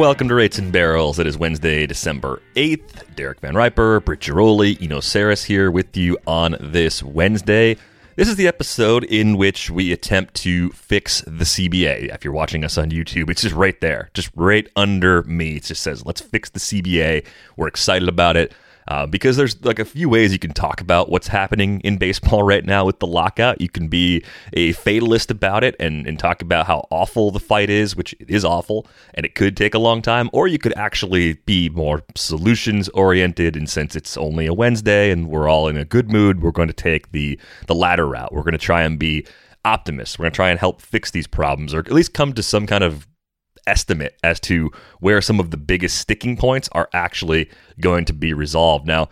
Welcome to Rates and Barrels. It is Wednesday, December 8th. Derek Van Riper, Britt Ghiroli, Eno Sarris here with you on this Wednesday. This is the episode in which we attempt to fix the CBA. If you're watching us on YouTube, it's just right there, just right under me. It just says, let's fix the CBA. We're excited about it. Uh, because there's like a few ways you can talk about what's happening in baseball right now with the lockout. You can be a fatalist about it and, and talk about how awful the fight is, which is awful and it could take a long time, or you could actually be more solutions oriented. And since it's only a Wednesday and we're all in a good mood, we're going to take the the latter route. We're going to try and be optimists. We're going to try and help fix these problems or at least come to some kind of estimate as to where some of the biggest sticking points are actually going to be resolved. Now,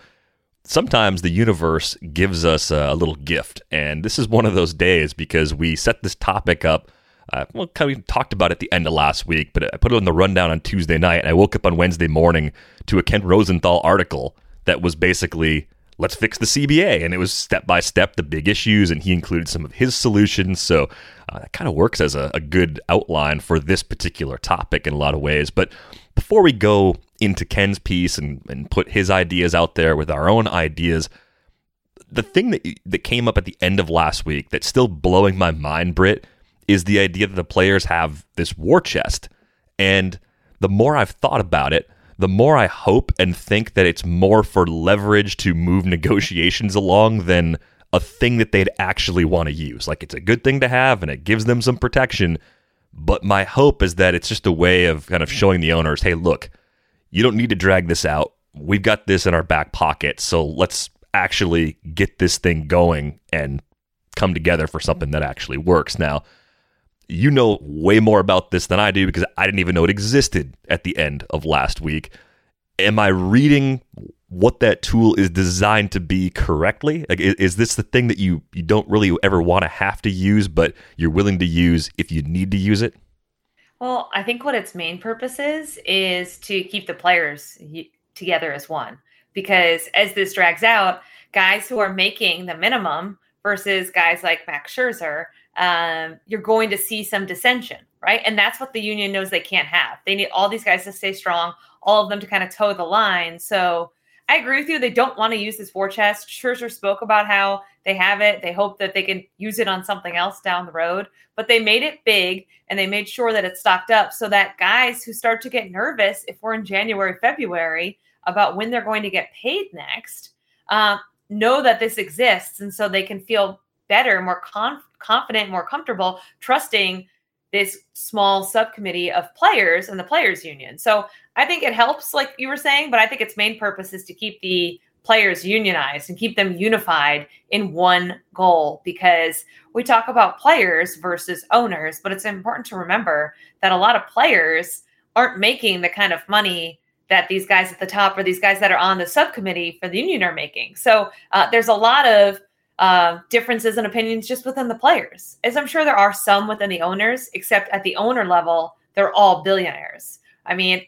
sometimes the universe gives us a little gift, and this is one of those days because we set this topic up. Uh, well, kind of talked about it at the end of last week, but I put it on the rundown on Tuesday night, and I woke up on Wednesday morning to a Ken Rosenthal article that was basically let's fix the CBA. And it was step by step the big issues, and he included some of his solutions. So uh, that kind of works as a, a good outline for this particular topic in a lot of ways. But before we go into Ken's piece and, and put his ideas out there with our own ideas, the thing that that came up at the end of last week that's still blowing my mind, Britt, is the idea that the players have this war chest. And the more I've thought about it, the more I hope and think that it's more for leverage to move negotiations along than a thing that they'd actually want to use. Like it's a good thing to have and it gives them some protection. But my hope is that it's just a way of kind of showing the owners, hey, look, you don't need to drag this out. We've got this in our back pocket. So let's actually get this thing going and come together for something that actually works. Now, you know way more about this than I do because I didn't even know it existed at the end of last week. Am I reading what that tool is designed to be correctly? Like, is, is this the thing that you you don't really ever want to have to use, but you're willing to use if you need to use it? Well, I think what its main purpose is is to keep the players together as one. Because as this drags out, guys who are making the minimum versus guys like Max Scherzer um, you're going to see some dissension, right? And that's what the union knows they can't have. They need all these guys to stay strong, all of them to kind of toe the line. So I agree with you. They don't want to use this war chest. Scherzer spoke about how they have it. They hope that they can use it on something else down the road, but they made it big and they made sure that it's stocked up so that guys who start to get nervous if we're in January, February about when they're going to get paid next, uh, know that this exists. And so they can feel better, more con- confident, more comfortable trusting this small subcommittee of players and the players union. So I think it helps, like you were saying, but I think its main purpose is to keep the players unionized and keep them unified in one goal because we talk about players versus owners, but it's important to remember that a lot of players aren't making the kind of money that these guys at the top or these guys that are on the subcommittee for the union are making. So uh, there's a lot of uh, differences in opinions just within the players. As I'm sure there are some within the owners, except at the owner level, they're all billionaires. I mean,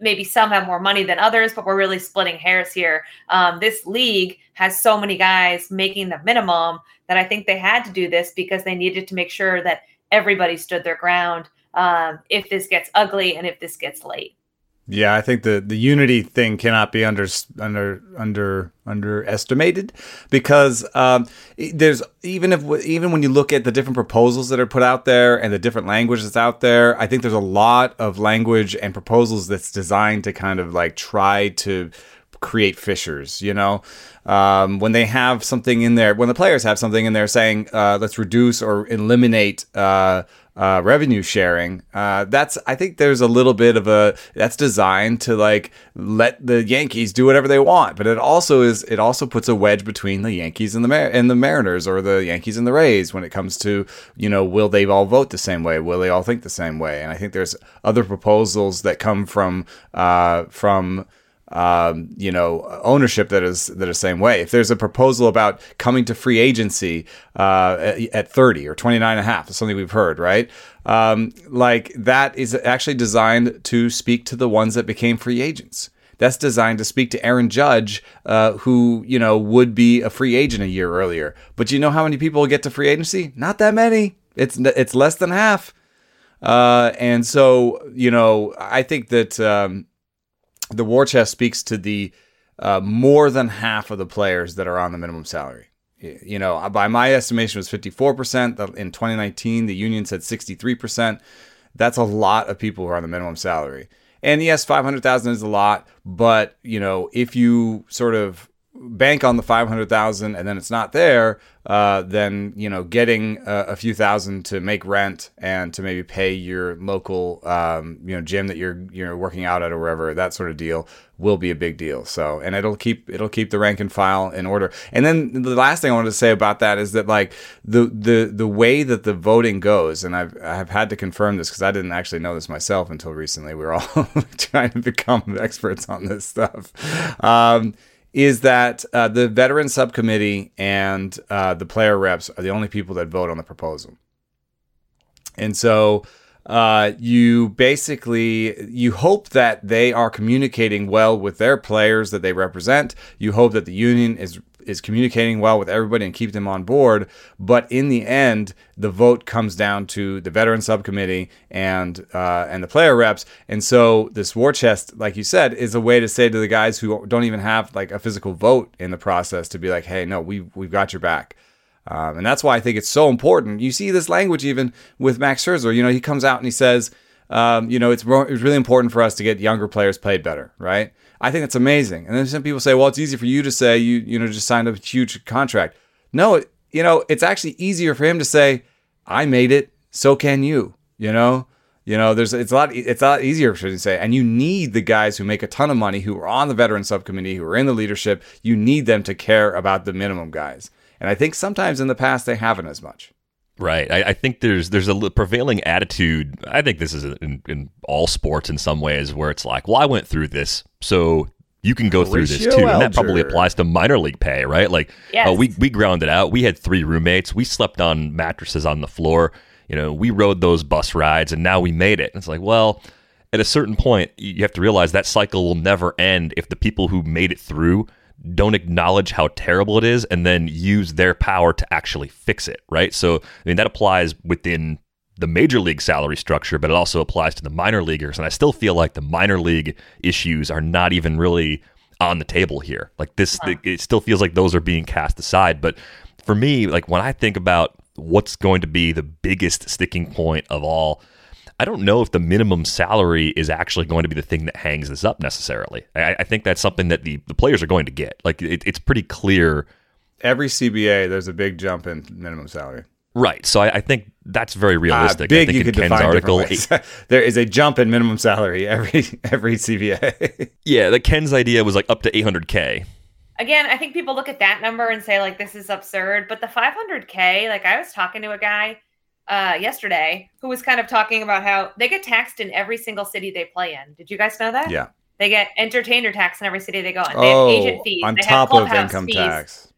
maybe some have more money than others, but we're really splitting hairs here. Um, this league has so many guys making the minimum that I think they had to do this because they needed to make sure that everybody stood their ground um, if this gets ugly and if this gets late. Yeah, I think the, the unity thing cannot be under under under underestimated because um, there's even if even when you look at the different proposals that are put out there and the different language that's out there, I think there's a lot of language and proposals that's designed to kind of like try to create fissures. You know, um, when they have something in there, when the players have something in there saying, uh, "Let's reduce or eliminate." Uh, uh, revenue sharing. Uh, that's I think there's a little bit of a that's designed to like let the Yankees do whatever they want, but it also is it also puts a wedge between the Yankees and the Mar- and the Mariners or the Yankees and the Rays when it comes to you know will they all vote the same way? Will they all think the same way? And I think there's other proposals that come from uh, from um, you know, ownership that is that is the same way. If there's a proposal about coming to free agency uh, at 30 or 29 and a half, something we've heard, right? Um, like that is actually designed to speak to the ones that became free agents. That's designed to speak to Aaron Judge, uh, who you know would be a free agent a year earlier. But you know how many people get to free agency? Not that many. It's it's less than half. Uh, and so you know, I think that. Um, the war chest speaks to the uh, more than half of the players that are on the minimum salary. You know, by my estimation, was 54%. In 2019, the union said 63%. That's a lot of people who are on the minimum salary. And yes, 500,000 is a lot, but, you know, if you sort of bank on the 500,000 and then it's not there, uh, then, you know, getting a, a, few thousand to make rent and to maybe pay your local, um, you know, gym that you're, you're working out at or wherever, that sort of deal will be a big deal. So, and it'll keep, it'll keep the rank and file in order. And then the last thing I wanted to say about that is that like the, the, the way that the voting goes, and I've, I've had to confirm this because I didn't actually know this myself until recently. We are all trying to become experts on this stuff. Um, is that uh, the veteran subcommittee and uh, the player reps are the only people that vote on the proposal. And so uh, you basically you hope that they are communicating well with their players that they represent. You hope that the union is is communicating well with everybody and keep them on board. But in the end, the vote comes down to the veteran subcommittee and uh, and the player reps. And so this war chest, like you said, is a way to say to the guys who don't even have like a physical vote in the process to be like, hey, no, we we've got your back. Um, and that's why I think it's so important. You see this language even with Max Scherzer. You know, he comes out and he says, um, you know, it's, it's really important for us to get younger players played better, right? I think that's amazing. And then some people say, well, it's easy for you to say you you know just signed a huge contract. No, you know, it's actually easier for him to say, I made it, so can you. You know, you know, there's it's a lot it's a lot easier to say, and you need the guys who make a ton of money, who are on the veteran subcommittee, who are in the leadership. You need them to care about the minimum guys, and I think sometimes in the past they haven't as much. Right. I, I, think there's there's a prevailing attitude. I think this is in, in, all sports in some ways where it's like, well, I went through this, so you can go through this too, and that probably applies to minor league pay, right? Like, yes. uh, we we grounded out. We had three roommates. We slept on mattresses on the floor. You know, we rode those bus rides, and now we made it. And it's like, well, at a certain point, you have to realize that cycle will never end if the people who made it through don't acknowledge how terrible it is and then use their power to actually fix it, right? So, I mean, that applies within the major league salary structure, but it also applies to the minor leaguers. And I still feel like the minor league issues are not even really on the table here. Like this, it still feels like those are being cast aside. But for me, like when I think about what's going to be the biggest sticking point of all, I don't know if the minimum salary is actually going to be the thing that hangs this up necessarily. I, I think that's something that the, the players are going to get. Like it, it's pretty clear. Every CBA, there's a big jump in minimum salary. Right. So I, I think that's very realistic. Uh, big, I think you could Ken's define article, there is a jump in minimum salary every every CBA. yeah, the Ken's idea was like up to 800k. Again, I think people look at that number and say like this is absurd, but the 500k, like I was talking to a guy uh, yesterday who was kind of talking about how they get taxed in every single city they play in. Did you guys know that? Yeah. They get entertainer tax in every city they go in. They oh, have agent fees. On top of income fees. tax.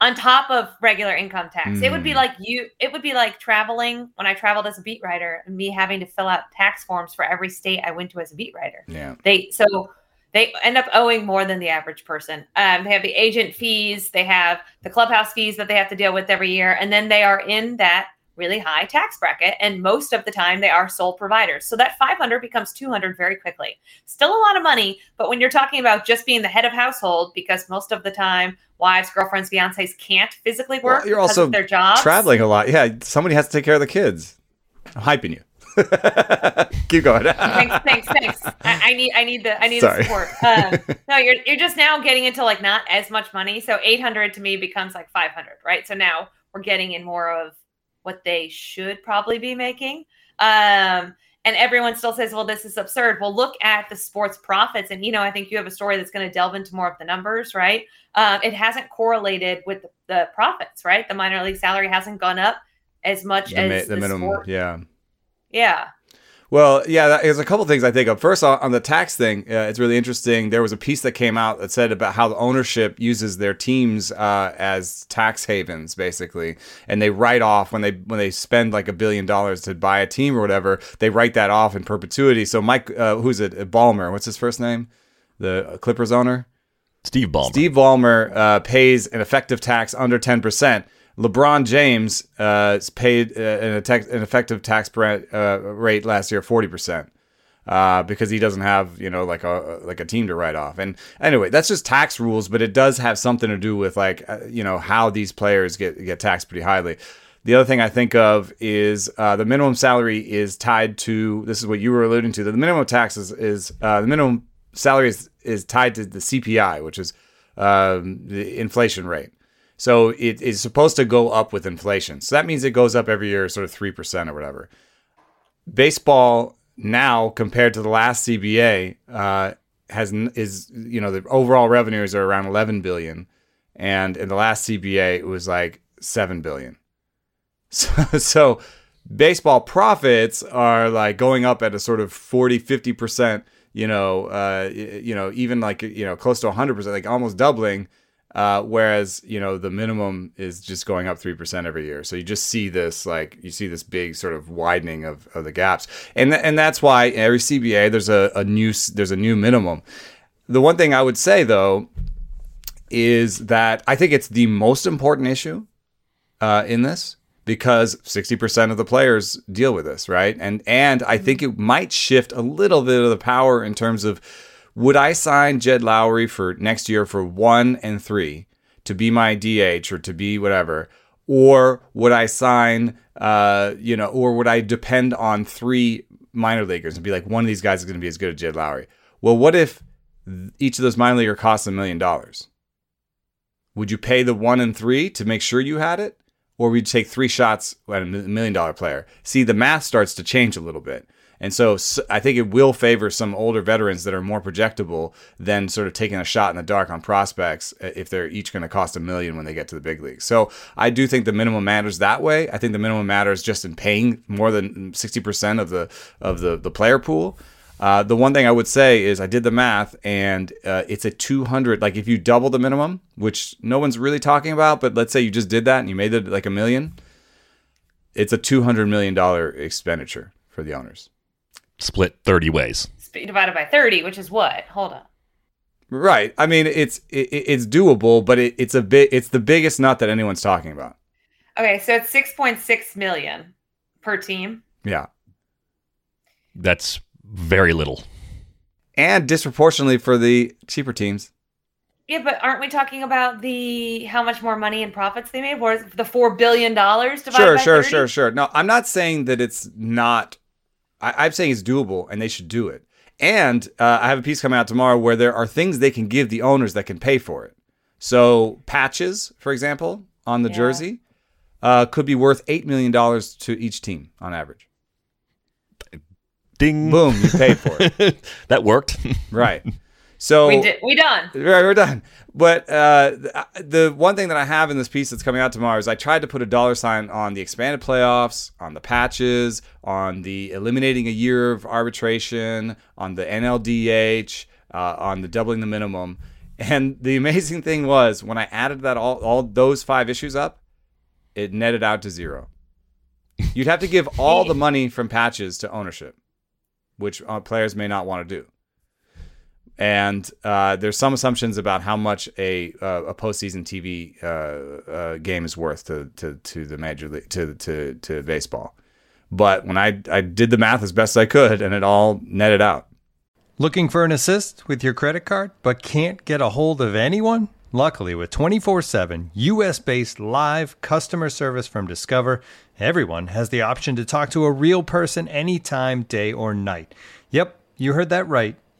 on top of regular income tax. It would be Mm. like you it would be like traveling when I traveled as a beat writer and me having to fill out tax forms for every state I went to as a beat writer. Yeah. They so they end up owing more than the average person. Um, they have the agent fees, they have the clubhouse fees that they have to deal with every year, and then they are in that really high tax bracket. And most of the time, they are sole providers. So that 500 becomes 200 very quickly. Still a lot of money, but when you're talking about just being the head of household, because most of the time, wives, girlfriends, fiancés can't physically Well, work you're also their job Traveling a lot. Yeah, somebody has to take care of the kids. I'm hyping you. Keep going. thanks, thanks, thanks. I, I need, I need the, I need Sorry. the support. Um, no, you're, you're just now getting into like not as much money. So 800 to me becomes like 500, right? So now we're getting in more of what they should probably be making. Um, and everyone still says, well, this is absurd. Well, look at the sports profits. And, you know, I think you have a story that's going to delve into more of the numbers, right? Um, it hasn't correlated with the, the profits, right? The minor league salary hasn't gone up as much the, as the minimum. sport- Yeah. Yeah. Well, yeah, there's a couple things I think of. First, on on the tax thing, uh, it's really interesting. There was a piece that came out that said about how the ownership uses their teams uh, as tax havens, basically, and they write off when they when they spend like a billion dollars to buy a team or whatever. They write that off in perpetuity. So Mike, uh, who's it? Ballmer, what's his first name? The Clippers owner. Steve Ballmer. Steve Ballmer uh, pays an effective tax under 10%. LeBron James uh, paid uh, an, an effective tax rate, uh, rate last year 40%. Uh, because he doesn't have, you know, like a like a team to write off. And anyway, that's just tax rules, but it does have something to do with like, uh, you know, how these players get get taxed pretty highly. The other thing I think of is uh, the minimum salary is tied to. This is what you were alluding to. The minimum tax is, is the minimum salary is, is tied to the CPI, which is um, the inflation rate. So it is supposed to go up with inflation. So that means it goes up every year, sort of three percent or whatever. Baseball now, compared to the last CBA, uh, has is you know the overall revenues are around 11 billion, and in the last CBA it was like seven billion. So, so baseball profits are like going up at a sort of 40 50% you know uh you know even like you know close to 100% like almost doubling uh whereas you know the minimum is just going up 3% every year. So you just see this like you see this big sort of widening of, of the gaps. And th- and that's why every CBA there's a, a new there's a new minimum. The one thing I would say though is that I think it's the most important issue uh, in this because 60% of the players deal with this, right? And and I think it might shift a little bit of the power in terms of would I sign Jed Lowrie for next year for 1 and 3 to be my DH or to be whatever or would I sign uh you know or would I depend on three minor leaguers and be like one of these guys is going to be as good as Jed Lowrie? Well, what if each of those minor leaguer costs a million dollars? Would you pay the 1 and 3 to make sure you had it? or we'd take three shots at a million dollar player. See, the math starts to change a little bit. And so, I think it will favor some older veterans that are more projectable than sort of taking a shot in the dark on prospects uh, if they're each going to cost a million when they get to the big league. So I do think the minimum matters that way. I think the minimum matters just in paying more than 60% of the of the, the player pool. Uh, the one thing I would say is I did the math and uh, it's a 200. Like if you double the minimum, which no one's really talking about, but let's say you just did that and you made it like a million, it's a 200 million dollar expenditure for the owners. Split 30 ways. Divided by 30, which is what? Hold on. Right. I mean, it's it, it's doable, but it, it's a bit it's the biggest nut that anyone's talking about. Okay, so it's 6.6 million per team. Yeah. That's very little. And disproportionately for the cheaper teams. Yeah, but aren't we talking about the how much more money and profits they made? Was the four billion dollars divided Sure, by sure, 30? sure, sure. No, I'm not saying that it's not. I, I'm saying it's doable, and they should do it. And uh, I have a piece coming out tomorrow where there are things they can give the owners that can pay for it. So patches, for example, on the Yeah. jersey, uh, could be worth eight million dollars to each team on average. Ding. Boom, you paid for it. that worked. right. So We did. We done. Right, we're done. But uh, the, the one thing that I have in this piece that's coming out tomorrow is I tried to put a dollar sign on the expanded playoffs, on the patches, on the eliminating a year of arbitration, on the NLDH, uh, on the doubling the minimum. And the amazing thing was when I added that all all those five issues up, it netted out to zero. You'd have to give all the money from patches to ownership, which uh, players may not want to do. And uh, there's some assumptions about how much a uh, a postseason TV uh, uh, game is worth to, to, to the major league to, to to baseball. But when I I did the math as best I could, and it all netted out. Looking for an assist with your credit card, but can't get a hold of anyone? Luckily, with 24 7 US based live customer service from Discover, everyone has the option to talk to a real person anytime, day or night. Yep, you heard that right.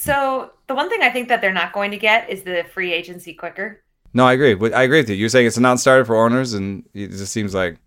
So the one thing I think that they're not going to get is the free agency quicker. No, I agree. I agree with you. You're saying it's a non-starter for owners, and it just seems like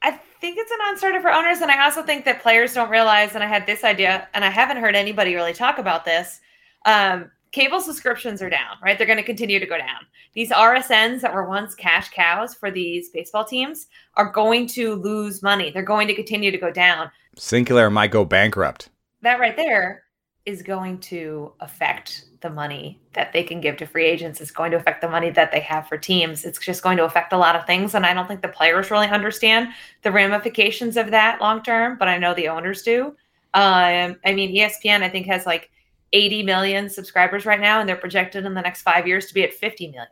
I think it's a non-starter for owners, and I also think that players don't realize. And I had this idea, and I haven't heard anybody really talk about this. Um, cable subscriptions are down, right? They're going to continue to go down. These RSNs that were once cash cows for these baseball teams are going to lose money. They're going to continue to go down. Sinclair might go bankrupt. That right there is going to affect the money that they can give to free agents. It's going to affect the money that they have for teams. It's just going to affect a lot of things. And I don't think the players really understand the ramifications of that long term, but I know the owners do. Um, I mean, ESPN, I think, has like 80 million subscribers right now, and they're projected in the next five years to be at 50 million.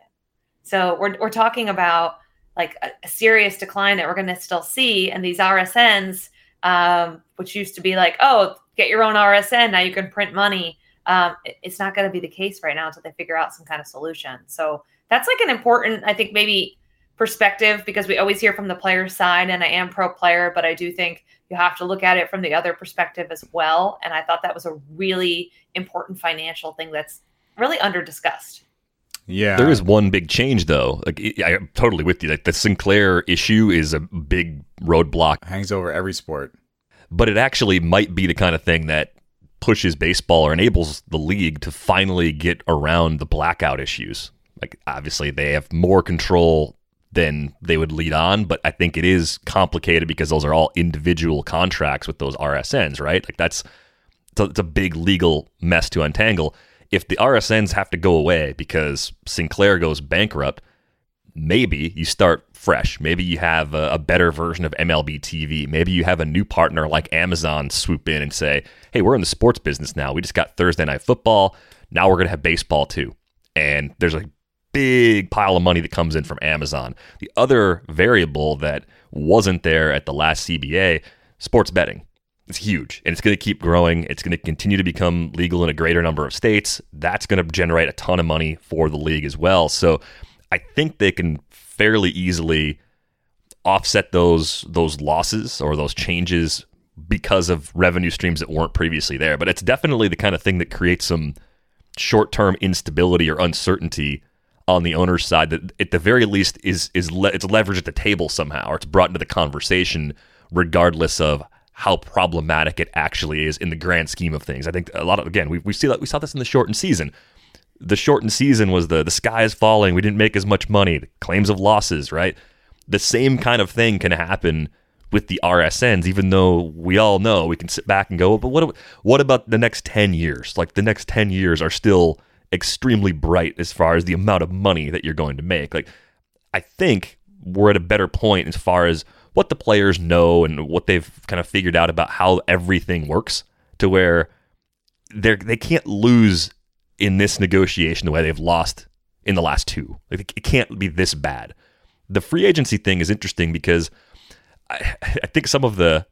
So we're, we're talking about like a, a serious decline that we're going to still see. And these RSNs, um, which used to be like, oh, get your own RSN. Now you can print money. Um, it, it's not going to be the case right now until they figure out some kind of solution. So that's like an important, I think, maybe perspective because we always hear from the player side, and I am pro player, but I do think you have to look at it from the other perspective as well. And I thought that was a really important financial thing that's really under discussed. Yeah, There is one big change though. Like I- I'm totally with you. Like the Sinclair issue is a big roadblock, hangs over every sport. But it actually might be the kind of thing that pushes baseball or enables the league to finally get around the blackout issues. Like obviously they have more control than they would lead on, but I think it is complicated because those are all individual contracts with those RSNs, right? Like that's it's a, big legal mess to untangle. If the RSNs have to go away because Sinclair goes bankrupt, maybe you start fresh. Maybe you have a, a, better version of MLB TV. Maybe you have a new partner like Amazon swoop in and say, hey, we're in the sports business now. We just got Thursday Night Football. Now we're going to have baseball too. And there's a big pile of money that comes in from Amazon. The other variable that wasn't there at the last CBA, sports betting. It's huge and it's going to keep growing. It's going to continue to become legal in a greater number of states. That's going to generate a ton of money for the league as well. So I think they can fairly easily offset those those losses or those changes because of revenue streams that weren't previously there. But it's definitely the kind of thing that creates some short-term instability or uncertainty on the owner's side that at the very least is is le- it's leveraged at the table somehow or it's brought into the conversation regardless of how problematic it actually is in the grand scheme of things. I think a lot of again we we see that we saw this in the shortened season the shortened season was the the sky is falling. We didn't make as much money. Claims of losses, right? The same kind of thing can happen with the RSNs, even though we all know we can sit back and go, but what what about the next ten years? Like the next ten years are still extremely bright as far as the amount of money that you're going to make. Like I think we're at a better point as far as what the players know and what they've kind of figured out about how everything works to where they they can't lose in this negotiation the way they've lost in the last two. Like it can't be this bad. The free agency thing is interesting because I, I think some of the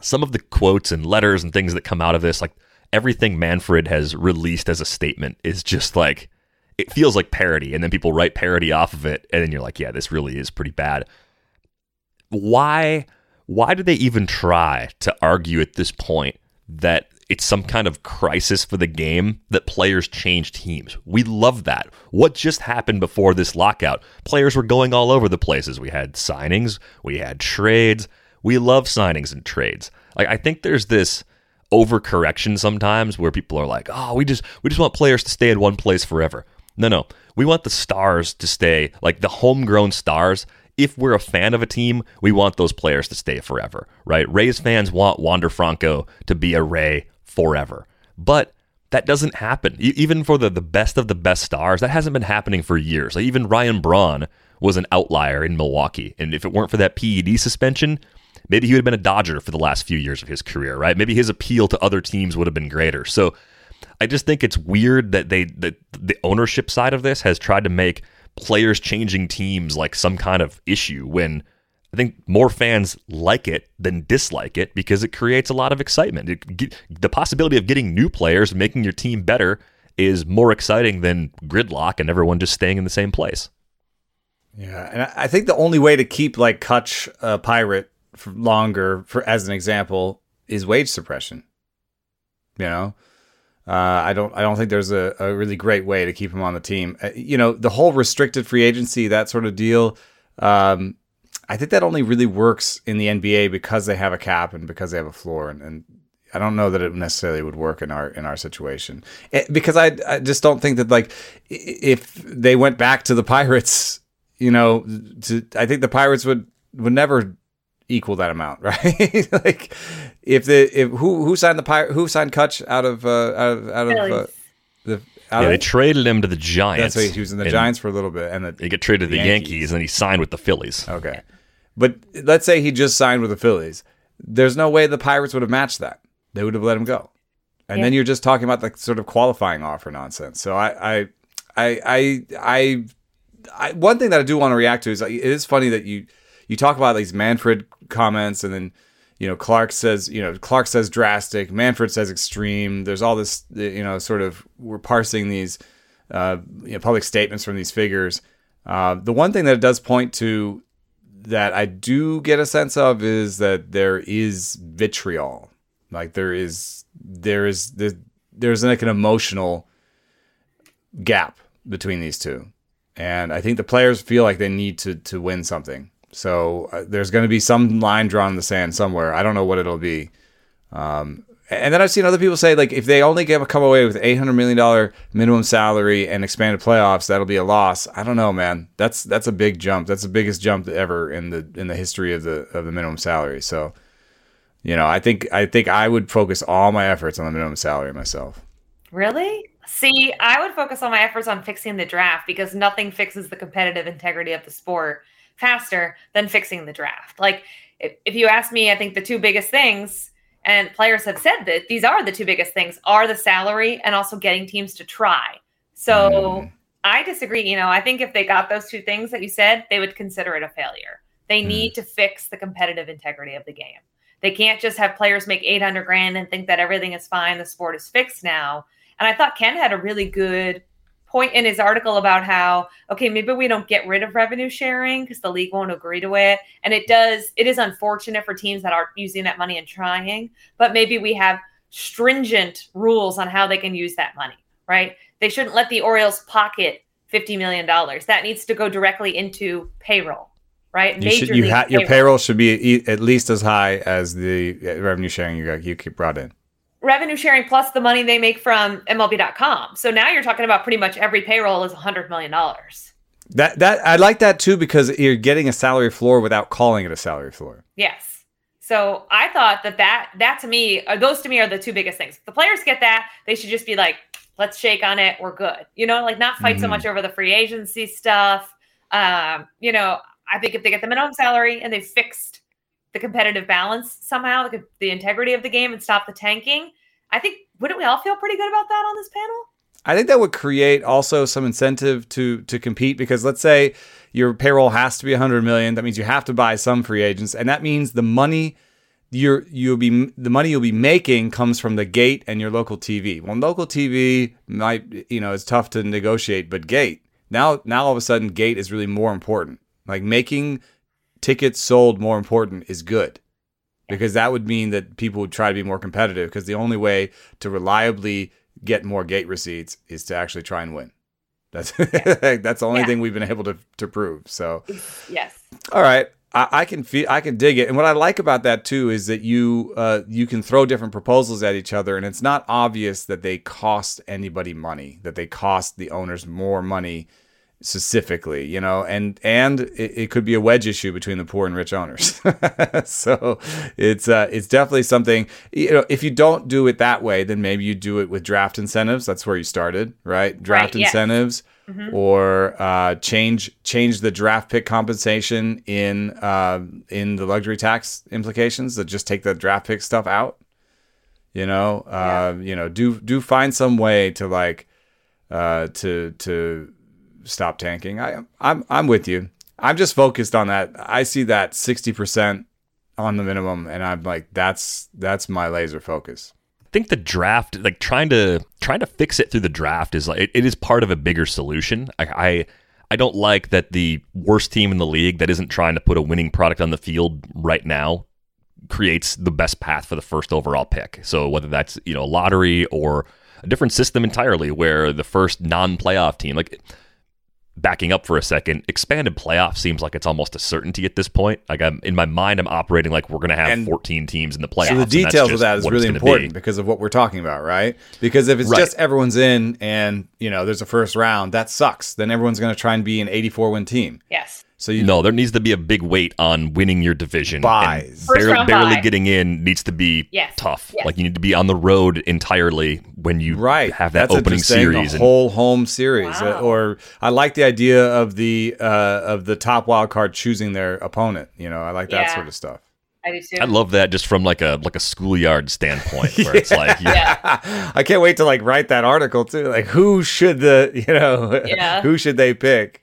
some of the quotes and letters and things that come out of this, like everything Manfred has released as a statement, is just like it feels like parody, and then people write parody off of it, and then you're like, yeah, this really is pretty bad. Why? Why do they even try to argue at this point that it's some kind of crisis for the game that players change teams. We love that. What just happened before this lockout? Players were going all over the places. We had signings, we had trades. We love signings and trades. Like I think there's this overcorrection sometimes where people are like, "Oh, we just we just want players to stay in one place forever." No, no. We want the stars to stay, like the homegrown stars if we're a fan of a team, we want those players to stay forever, right? Rays fans want Wander Franco to be a Ray forever. But that doesn't happen. Even for the, the best of the best stars, that hasn't been happening for years. Like even Ryan Braun was an outlier in Milwaukee. And if it weren't for that PED suspension, maybe he would have been a Dodger for the last few years of his career, right? Maybe his appeal to other teams would have been greater. So I just think it's weird that they that the ownership side of this has tried to make players changing teams like some kind of issue when I think more fans like it than dislike it because it creates a lot of excitement. It, the possibility of getting new players, making your team better, is more exciting than gridlock and everyone just staying in the same place. Yeah, and I think the only way to keep like Kutch a pirate for longer, for as an example, is wage suppression. You know, uh, I don't. I don't think there's a, a really great way to keep him on the team. Uh, you know, the whole restricted free agency, that sort of deal. Um, I think that only really works in the NBA because they have a cap and because they have a floor, and, and I don't know that it necessarily would work in our in our situation it, because I I just don't think that like if they went back to the Pirates, you know, to, I think the Pirates would would never equal that amount, right? like if the if who who signed the pirate who signed Kutch out of uh, out of out of uh, the out yeah, they traded him to the Giants. That's why he was in the Giants for a little bit, and the, he got traded to the Yankees. Yankees, and he signed with the Phillies. Okay, but let's say he just signed with the Phillies. There's no way the Pirates would have matched that. They would have let him go. And yeah. then you're just talking about the sort of qualifying offer nonsense. So I, I, I, I, I, I one thing that I do want to react to is it is funny that you you talk about these Manfred comments, and then you know Clark says you know Clark says drastic, Manfred says extreme. There's all this you know sort of we're parsing these uh, you know, public statements from these figures. Uh, the one thing that it does point to that I do get a sense of is that there is vitriol. Like there is there is there's, there's like an emotional gap between these two. And I think the players feel like they need to to win something. So uh, there's going to be some line drawn in the sand somewhere. I don't know what it'll be. Um, and then I've seen other people say like if they only get come away with eight hundred million dollar minimum salary and expanded playoffs, that'll be a loss. I don't know, man. That's that's a big jump. That's the biggest jump ever in the in the history of the of the minimum salary. So, you know, I think I think I would focus all my efforts on the minimum salary myself. Really? See, I would focus all my efforts on fixing the draft because nothing fixes the competitive integrity of the sport faster than fixing the draft. Like if, if you ask me, I think the two biggest things and players have said that these are the two biggest things are the salary and also getting teams to try. So mm. I disagree. You know, I think if they got those two things that you said, they would consider it a failure. They mm. need to fix the competitive integrity of the game. They can't just have players make 800 grand and think that everything is fine. The sport is fixed now. And I thought Ken had a really good point in his article about how okay maybe we don't get rid of revenue sharing because the league won't agree to it. And it does it is unfortunate for teams that aren't using that money and trying but maybe we have stringent rules on how they can use that money right? They shouldn't let the orioles pocket 50 million dollars. That needs to go directly into payroll right? You should, you ha- payroll. your payroll. should be at least as high as the uh, revenue sharing you got you brought in revenue sharing plus the money they make from MLB.com. So now you're talking about pretty much every payroll is $100 million. That that I like that too because you're getting a salary floor without calling it a salary floor. Yes. So I thought that that that to me, uh, those to me are the two biggest things. If the players get that, they should just be like, let's shake on it, we're good. You know, like not fight mm-hmm. so much over the free agency stuff. Um, you know, I think if they get the minimum salary and they fixed the competitive balance somehow, the, the integrity of the game, and stop the tanking. I think wouldn't we all feel pretty good about that on this panel? I think that would create also some incentive to to compete because let's say your payroll has to be 100 million, that means you have to buy some free agents, and that means the money you're you'll be the money you'll be making comes from the gate and your local TV. Well, local TV might you know it's tough to negotiate, but gate now now all of a sudden gate is really more important. Like making tickets sold more important is good because that would mean that people would try to be more competitive because the only way to reliably get more gate receipts is to actually try and win. That's that's the only Yeah. thing we've been able to to prove. So Yes. all right. I, I can feel I can dig it. And what I like about that too is that you uh, you can throw different proposals at each other and it's not obvious that they cost anybody money, that they cost the owners more money specifically, you know, and and it, it could be a wedge issue between the poor and rich owners. so it's uh, it's definitely something. You know, if you don't do it that way, then maybe you do it with draft incentives. That's where you started, right? Draft yes. incentives, or uh, change change the draft pick compensation in uh, in the luxury tax implications. That just take the draft pick stuff out. You know, uh, you know, do do find some way to like uh, to to stop tanking. I I'm I'm with you. I'm just focused on that. I see that 60% on the minimum and I'm like that's that's my laser focus. I think the draft, like trying to trying to fix it through the draft, is like it, it is part of a bigger solution. I, I I don't like that the worst team in the league that isn't trying to put a winning product on the field right now creates the best path for the first overall pick. So whether that's you know lottery or a different system entirely, where the first non-playoff team, like backing up for a second, expanded playoff seems like it's almost a certainty at this point. Like I'm in my mind, I'm operating like we're going to have And 14 teams in the playoffs. So the details of that is really important be. because of what we're talking about, right? Because if it's Right. just everyone's in and you know there's a first round, that sucks. Then everyone's going to try and be an 84 win team. Yes. So you No, there needs to be a big weight on winning your division. Buys. And First bar- round barely bye. getting in needs to be Yes. tough. Yes. Like you need to be on the road entirely when you right have that That's opening series. a And whole home series. Wow. Uh, or I like the idea of the uh, of the top wild card choosing their opponent. You know, I like that Yeah. sort of stuff. I do too. I love that just from like a like a schoolyard standpoint, where it's like you- Yeah. I can't wait to like write that article too. Like, who should the you know Yeah. who should they pick?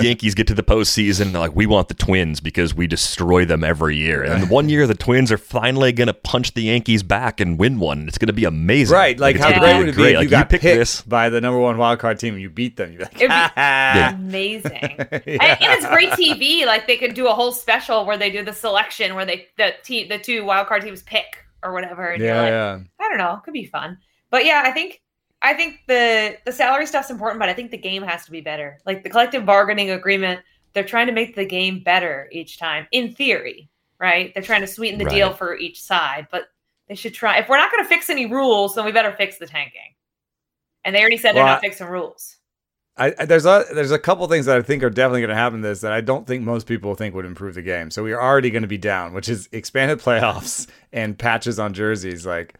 Yankees get to the postseason, and they're like, we want the Twins because we destroy them every year. And one year, the Twins are finally going to punch the Yankees back and win one. It's going to be amazing. right? Like, it's how great would it be if Like, you got pick picked this. by the number one wild card team and you beat them? You're like, It'd be amazing. and, and it's great TV. Like they could do a whole special where they do the selection where they the team the two wild card teams pick or whatever. And yeah, like, yeah. I don't know, it could be fun. But yeah, I think I think the the salary stuff's important, but I think the game has to be better. Like the collective bargaining agreement, they're trying to make the game better each time, in theory, right? They're trying to sweeten the Right. deal for each side, but they should try. If we're not going to fix any rules, then we better fix the tanking. And they already said they're not I- fixing rules. I, I- there's a there's a couple things that I think are definitely going to happen. to This that I don't think most people think would improve the game. So we are already going to be down, which is expanded playoffs and patches on jerseys. Like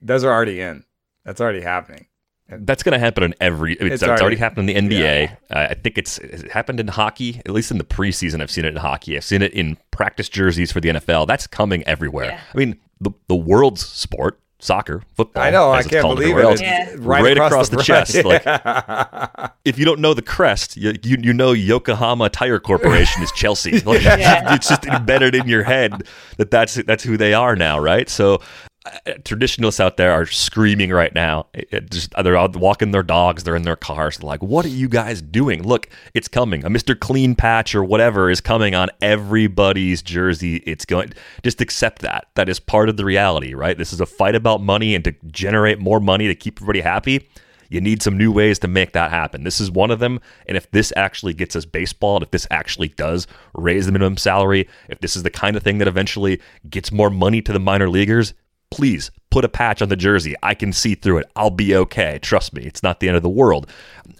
those are already in. That's already happening. That's going to happen in every. It's, It's it's already, already- happened in the NBA. Yeah. Uh, I think it's it happened in hockey. At least in the preseason, I've seen it in hockey. I've seen it in practice jerseys for the NFL. That's coming everywhere. Yeah. I mean, the the world's sport, soccer, football. I know. I can't believe it. else. Yeah. Right across the front. chest, like- if you don't know the crest, you you, you know Yokohama Tire Corporation is Chelsea. Like, Yeah. It's just embedded in your head that that's that's who they are now, right? So. Uh, traditionalists out there are screaming right now. It- just they're out walking their dogs. They're in their cars. They're like, "What are you guys doing? Look, it's coming. A Mister Clean Patch or whatever is coming on everybody's jersey. It's going. Just accept that. That is part of the reality, right? This is a fight about money and to generate more money to keep everybody happy. You need some new ways to make that happen. This is one of them. And if this actually gets us baseball, and if this actually does raise the minimum salary, if this is the kind of thing that eventually gets more money to the minor leaguers, please put a patch on the jersey. I can see through it. I'll be okay. Trust me, it's not the end of the world.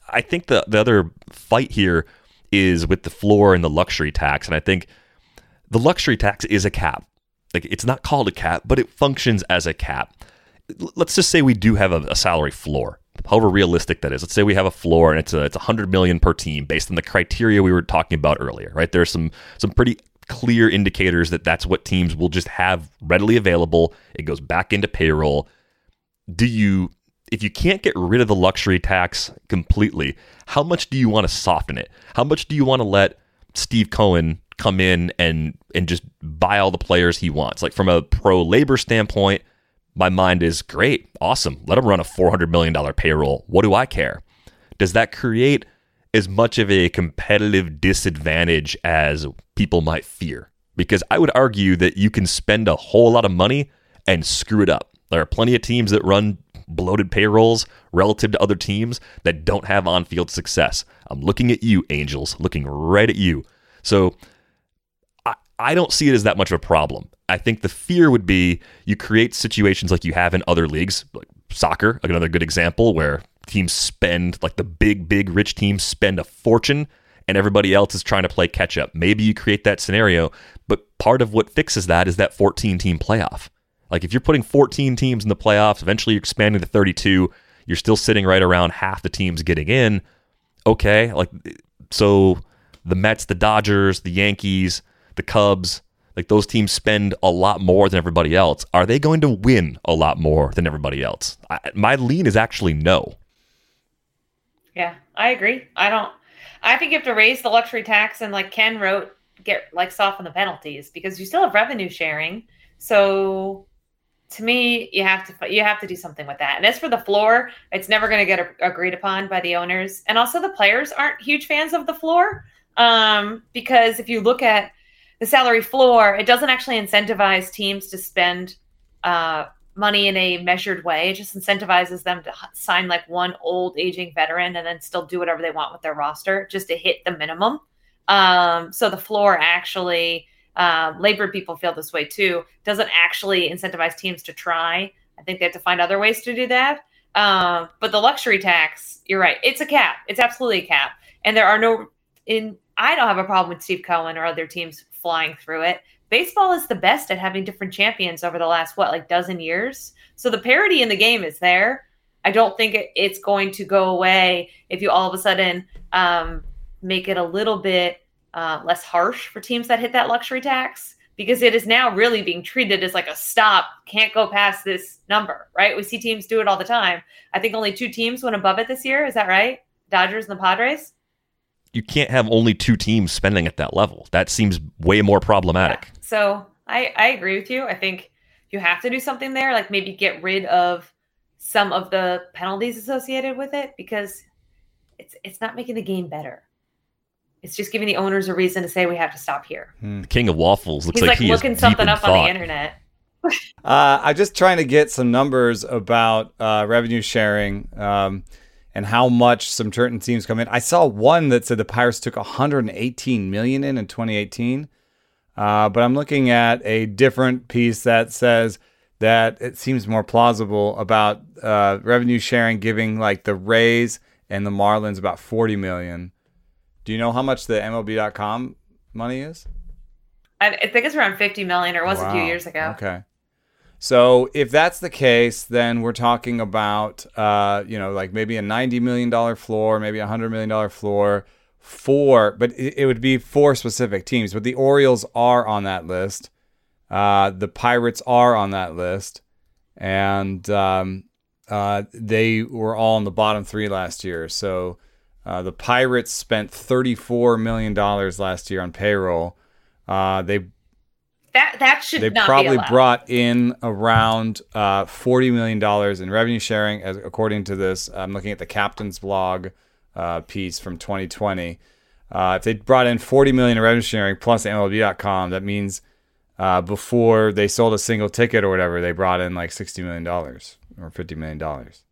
I think the the other fight here is with the floor and the luxury tax, and I think the luxury tax is a cap. Like it's not called a cap, but it functions as a cap. Let's just say we do have a, a salary floor. However realistic that is. Let's say we have a floor and it's a it's 100 million per team based on the criteria we were talking about earlier, right? There's some some pretty clear indicators that that's what teams will just have readily available. It goes back into payroll. Do you if you can't get rid of the luxury tax completely, how much do you want to soften it? How much do you want to let Steve Cohen come in and and just buy all the players he wants. Like from a pro labor standpoint, my mind is great, awesome. Let him run a four hundred million dollar payroll. What do I care? Does that create as much of a competitive disadvantage as people might fear? Because I would argue that you can spend a whole lot of money and screw it up. There are plenty of teams that run bloated payrolls relative to other teams that don't have on field success. I'm looking at you, Angels, looking right at you. So I, I don't see it as that much of a problem. I think the fear would be you create situations like you have in other leagues, like soccer, another good example, where teams spend, like the big, big rich teams spend a fortune and everybody else is trying to play catch up. Maybe you create that scenario, but part of what fixes that is that 14 team playoff. Like if you're putting 14 teams in the playoffs, eventually you're expanding to 32, you're still sitting right around half the teams getting in. Okay, like so the Mets, the Dodgers, the Yankees, the Cubs, like those teams spend a lot more than everybody else. Are they going to win a lot more than everybody else? I, my lean is actually no. Yeah, I agree. I don't. I think you have to raise the luxury tax and, like Ken wrote, get like soften the penalties because you still have revenue sharing. So to me, you have to you have to do something with that. And as for the floor, it's never going to get a, agreed upon by the owners, and also the players aren't huge fans of the floor um, because if you look at the salary floor, it doesn't actually incentivize teams to spend uh, money in a measured way. It just incentivizes them to sign like one old aging veteran and then still do whatever they want with their roster just to hit the minimum. Um, so the floor actually, um, labor people feel this way too, doesn't actually incentivize teams to try. I think they have to find other ways to do that. Um, but the luxury tax, you're right. It's a cap. It's absolutely a cap. And there are no in I don't have a problem with Steve Cohen or other teams flying through it baseball is the best at having different champions over the last what like dozen years? So the parity in the game is there. I don't think it's going to go away if you all of a sudden um, make it a little bit uh, less harsh for teams that hit that luxury tax because it is now really being treated as like a stop can't go past this number right? We see teams do it all the time. I think only two teams went above it this year. Is that right? Dodgers and the padres you can't have only two teams spending at that level. That seems way more problematic. Yeah. So I, I agree with you. I think you have to do something there, like maybe get rid of some of the penalties associated with it because it's it's not making the game better. It's just giving the owners a reason to say we have to stop here. Hmm. The king of waffles looks He's like, like he looking something up thought. on the internet. uh, I'm just trying to get some numbers about uh, revenue sharing. Um, and how much some certain teams come in. I saw one that said the Pirates took 118 million in in 2018, uh, but I'm looking at a different piece that says that it seems more plausible about uh, revenue sharing giving like the Rays and the Marlins about 40 million. Do you know how much the MLB.com money is? I, think it's around 50 million, or it was wow. a few years ago. Okay. So if that's the case, then we're talking about, uh, you know, like maybe a ninety million dollar floor, maybe a hundred million dollar floor for, but it, would be four specific teams. But the Orioles are on that list. Uh, the Pirates are on that list, and um, uh, they were all in the bottom three last year. So uh, the Pirates spent thirty four million dollars last year on payroll. Uh, they that that should they probably brought in around uh, forty million dollars in revenue sharing, as according to this. I'm looking at the captain's blog uh, piece from 2020. Uh, if they brought in 40 million in revenue sharing plus MLB.com, that means uh, before they sold a single ticket or whatever, they brought in like 60 million dollars or 50 million dollars.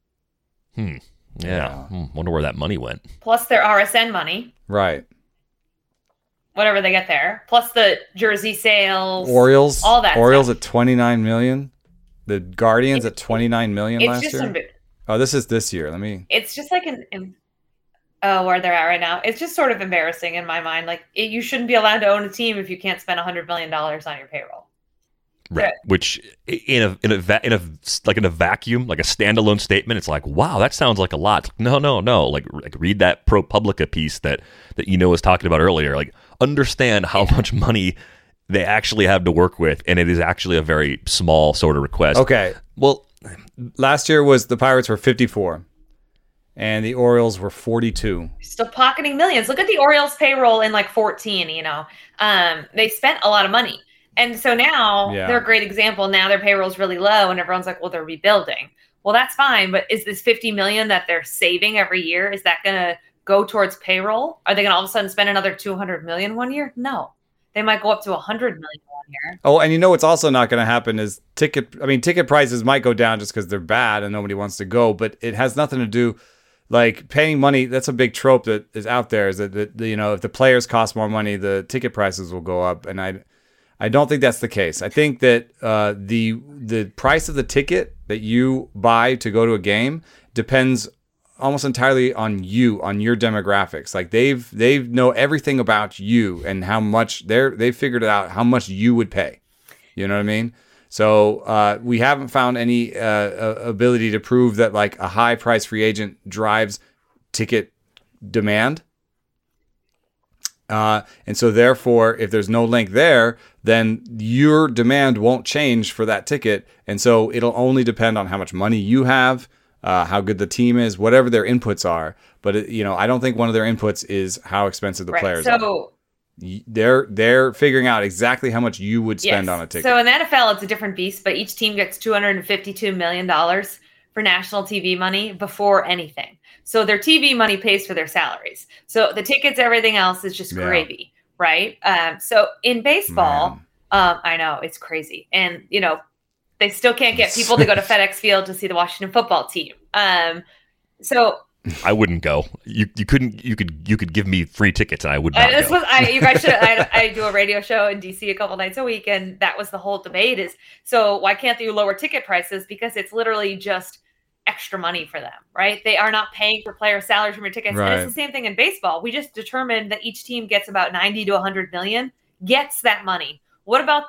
Hmm. Yeah. yeah. Hmm. Wonder where that money went. Plus their RSN money. Right whatever they get there, plus the jersey sales, Orioles, all that. Orioles stuff. at twenty nine million. The Guardians it's, at twenty nine million last year. Emb- oh, this is this year. Let me. It's just like an. oh, where they're at right now. It's just sort of embarrassing in my mind. Like it, you shouldn't be allowed to own a team if you can't spend a hundred million dollars on your payroll. Right. Which in a in a va- in a like in a vacuum, like a standalone statement, it's like, wow, that sounds like a lot. No, no, no. Like, like read that ProPublica piece that that you know was talking about earlier. Like understand how much money they actually have to work with, and it is actually a very small sort of request. Okay. Well, last year was the Pirates were 54, and the Orioles were 42. Still pocketing millions. Look at the Orioles payroll in like 14, you know. Um, they spent a lot of money. And so now Yeah. they're a great example. Now their payroll's really low and everyone's like, well, they're rebuilding. Well, that's fine, but is this 50 million that they're saving every year is that going to go towards payroll? Are they going to all of a sudden spend another 200 million one year? No. They might go up to 100 million one year. Oh, and you know what's also not going to happen is ticket. I mean, ticket prices might go down just because they're bad and nobody wants to go, but it has nothing to do. Like paying money, that's a big trope that is out there. Is that, that you know if the players cost more money, the ticket prices will go up, and I, I don't think that's the case. I think that uh, the the price of the ticket that you buy to go to a game depends almost entirely on you on your demographics. Like they've they know everything about you and how much they're they've figured out how much you would pay. You know what i mean? So uh, we haven't found any uh, ability to prove that like a high price free agent drives ticket demand. Uh, and so therefore if there's no link there then your demand won't change for that ticket. And so it'll only depend on how much money you have uh, how good the team is whatever their inputs are but it, you know i don't think one of their inputs is how expensive the Right. players are So Y- they're they're figuring out exactly how much you would spend Yes. on a ticket So in the NFL, it's a different beast, but each team gets $252 million for national TV money before anything. So their TV money pays for their salaries. So the tickets, everything else is just Yeah. gravy, right? Um, so in baseball, um, I know it's crazy. And, you know, they still can't get people to go to FedEx Field to see the Washington football team. Um, so I wouldn't go. You you couldn't you could you could give me free tickets and I would not Uh, this go. was I you guys should I, I do a radio show in DC a couple nights a week and that was the whole debate is so why can't they lower ticket prices? Because it's literally just extra money for them right? They are not paying for player salaries from your tickets. And it's the same thing in baseball. We just determined that each team gets about 90 to 100 million gets that money. What about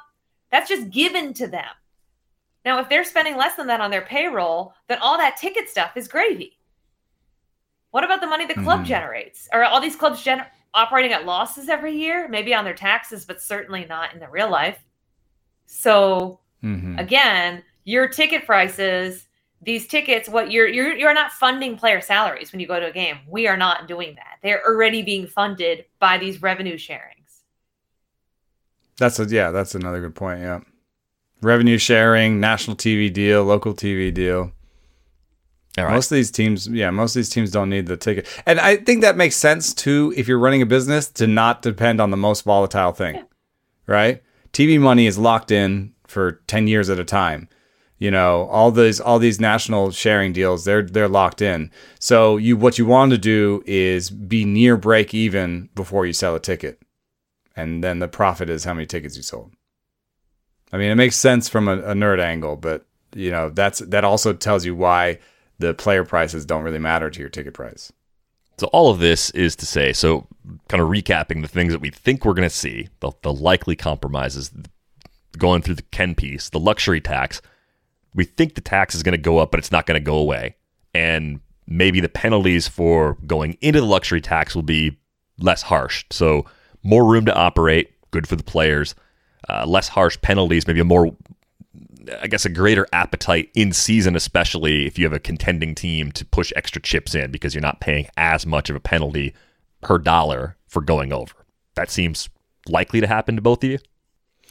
that's just given to them now if they're spending less than that on their payroll then all that ticket stuff is gravy what about the money the club Mhm. generates? Are all these clubs gen- operating at losses every year? Maybe on their taxes, but certainly not in the real life. So Mhm. again, your ticket prices, these tickets, what you're you're you're not funding player salaries when you go to a game. We are not doing that. They're already being funded by these revenue sharings. That's a yeah, that's another good point. Yeah, revenue sharing, national TV deal, local TV deal. All right. Most of these teams, yeah, most of these teams don't need the ticket, and I think that makes sense too. If you're running a business, to not depend on the most volatile thing, right? TV money is locked in for ten years at a time. You know, all these all these national sharing deals, they're they're locked in. So you what you want to do is be near break even before you sell a ticket, and then the profit is how many tickets you sold. I mean, it makes sense from a, a nerd angle, but you know that's that also tells you why the player prices don't really matter to your ticket price. So all of this is to say, so kind of recapping the things that we think we're going to see, the, the likely compromises, going through the Ken piece, the luxury tax. We think the tax is going to go up, but it's not going to go away, and maybe the penalties for going into the luxury tax will be less harsh. So more room to operate, good for the players. Uh, less harsh penalties, maybe a more I guess a greater appetite in season, especially if you have a contending team to push extra chips in because you're not paying as much of a penalty per dollar for going over. That seems likely to happen to both of you.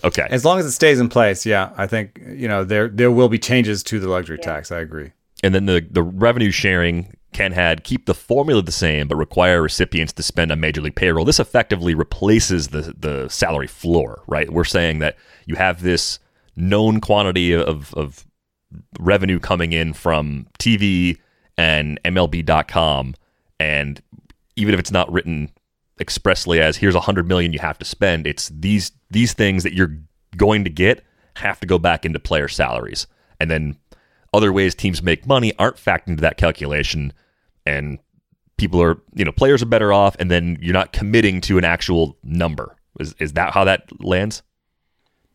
Okay. As long as it stays in place, yeah, I think you know there there will be changes to the luxury Yeah. tax. I agree. And then the, the revenue sharing can had keep the formula the same, but require recipients to spend on major league payroll. This effectively replaces the the salary floor, right? We're saying that you have this known quantity of, of revenue coming in from TV and MLB.com, and even if it's not written expressly as here's a hundred million you have to spend, it's these these things that you're going to get have to go back into player salaries, and then other ways teams make money aren't factored into that calculation and people are you know players are better off and then you're not committing to an actual number is, is that how that lands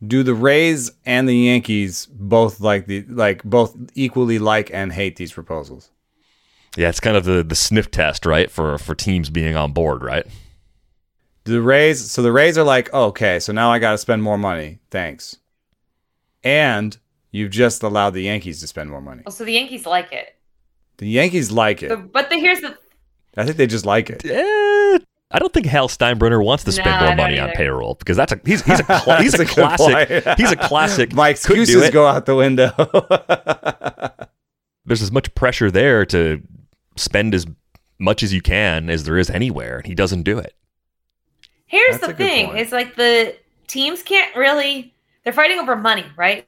Do the Rays and the Yankees both like the like both equally like and hate these proposals? yeah it's kind of the the sniff test right for for teams being on board right Do the Rays so the Rays are like, oh, okay, so now I got to spend more money. Thanks. And you've just allowed the Yankees to spend more money. Well, so the Yankees like it. The Yankees like it. The, but the, here's the I think they just like it. Eh, I don't think Hal Steinbrenner wants to spend No, more don't money on payroll because that's a he's he's a cla- he's a, That's a classic he's a classic. My excuses go out the window. There's as much pressure there to spend as much as you can as there is anywhere, and he doesn't do it. Here's That's the thing: it's like the teams can't really. They're fighting over money, right?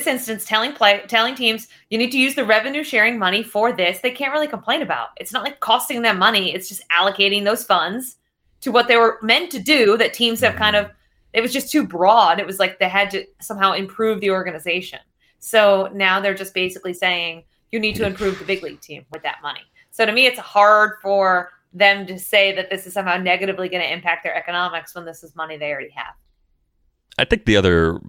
This instance, telling play, telling teams you need to use the revenue sharing money for this. They can't really complain about. It's not like costing them money. It's just allocating those funds to what they were meant to do. That teams have kind of. It was just too broad. It was like they had to somehow improve the organization. So now they're just basically saying you need to improve the big league team with that money. So to me, it's hard for them to say that this is somehow negatively going to impact their economics when this is money they already have. I think the other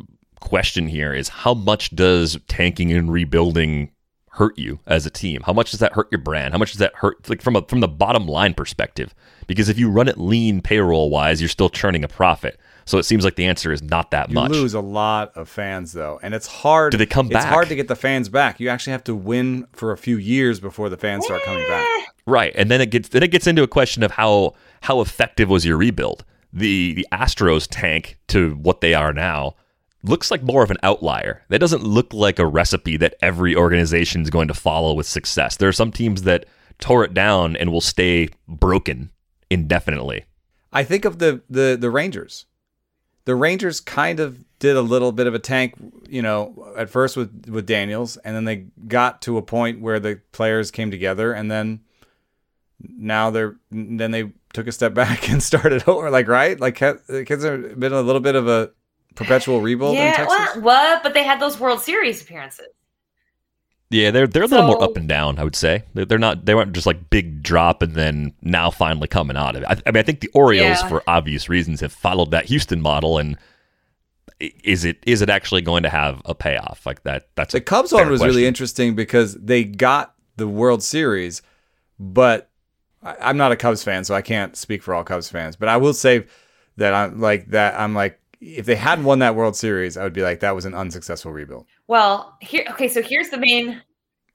question here is how much does tanking and rebuilding hurt you as a team? How much does that hurt your brand? How much does that hurt like from a from the bottom line perspective? Because if you run it lean payroll wise, you're still churning a profit. So it seems like the answer is not that you much. You lose a lot of fans though, and it's hard. Do they come back? It's hard to get the fans back. You actually have to win for a few years before the fans start coming back. Right, and then it gets then it gets into a question of how how effective was your rebuild. The the Astros tank to what they are now looks like more of an outlier. That doesn't look like a recipe that every organization is going to follow with success. There are some teams that tore it down and will stay broken indefinitely. I think of the the the Rangers. The Rangers kind of did a little bit of a tank, you know, at first with with Daniels, and then they got to a point where the players came together, and then now they're then they took a step back and started over. Like right, like has there been a little bit of a perpetual rebuild in yeah, Texas? well, what? But they had those World Series appearances. Yeah, they're they're a little more up and down. I would say they're, they're not they weren't just like big drop and then now finally coming out of it. I, I mean, I think the Orioles, Yeah. for obvious reasons, have followed that Houston model. And is it is it actually going to have a payoff like that? That's The a Cubs fair one was really interesting because they got the World Series, but I- I'm not a Cubs fan, so I can't speak for all Cubs fans. But I will say that I'm like that. I'm like, if they hadn't won that World Series, I would be like, that was an unsuccessful rebuild, Well, here, okay, so here's the main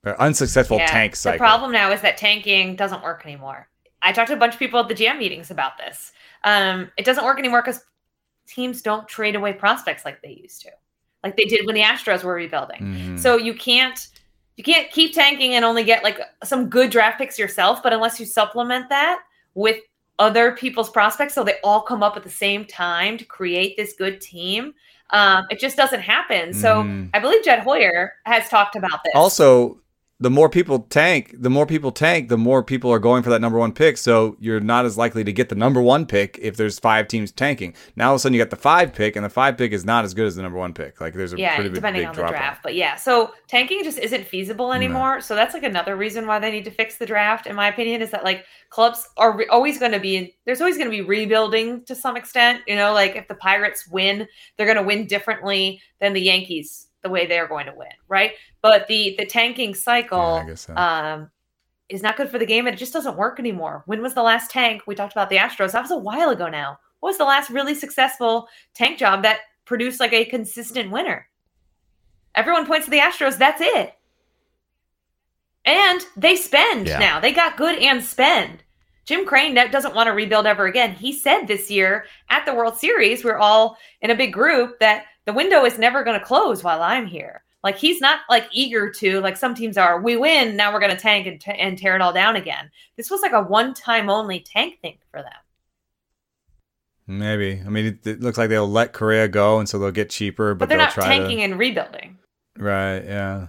or unsuccessful Yeah, tank cycle. The problem now is that tanking doesn't work anymore. I talked to a bunch of people at the GM meetings about this. Um, it doesn't work anymore because teams don't trade away prospects like they used to, like they did when the Astros were rebuilding. Mhm. So you can't you can't keep tanking and only get like some good draft picks yourself, but unless you supplement that with other people's prospects, so they all come up at the same time to create this good team, um, it just doesn't happen. So Mhm. I believe Jed Hoyer has talked about this. Also, the more people tank, the more people tank, the more people are going for that number one pick. So you're not as likely to get the number one pick if there's five teams tanking. Now all of a sudden you got the five pick, and the five pick is not as good as the number one pick. Like there's a yeah, pretty big, depending big on the draft. off. But yeah, so tanking just isn't feasible anymore. So that's like another reason why they need to fix the draft. In my opinion, is that like clubs are re- always going to be there's always going to be rebuilding to some extent. You know, like if the Pirates win, they're going to win differently than the Yankees the way they're going to win, right? But the the tanking cycle. Yeah, so. um, is not good for the game and it just doesn't work anymore. When was the last tank? We talked about the Astros. That was a while ago now. What was the last really successful tank job that produced like a consistent winner? Everyone points to the Astros. That's it. And they spend Yeah. now. They got good and spend. Jim Crane doesn't want to rebuild ever again. He said this year at the World Series, we're all in a big group that the window is never going to close while I'm here. Like he's not like eager to like some teams are. We win now. We're going to tank and, t- and tear it all down again. This was like a one time only tank thing for them. Maybe. I mean, it, it looks like they'll let Correa go, and so they'll get cheaper, but, But, they're they'll not try tanking and rebuilding. Right. Yeah.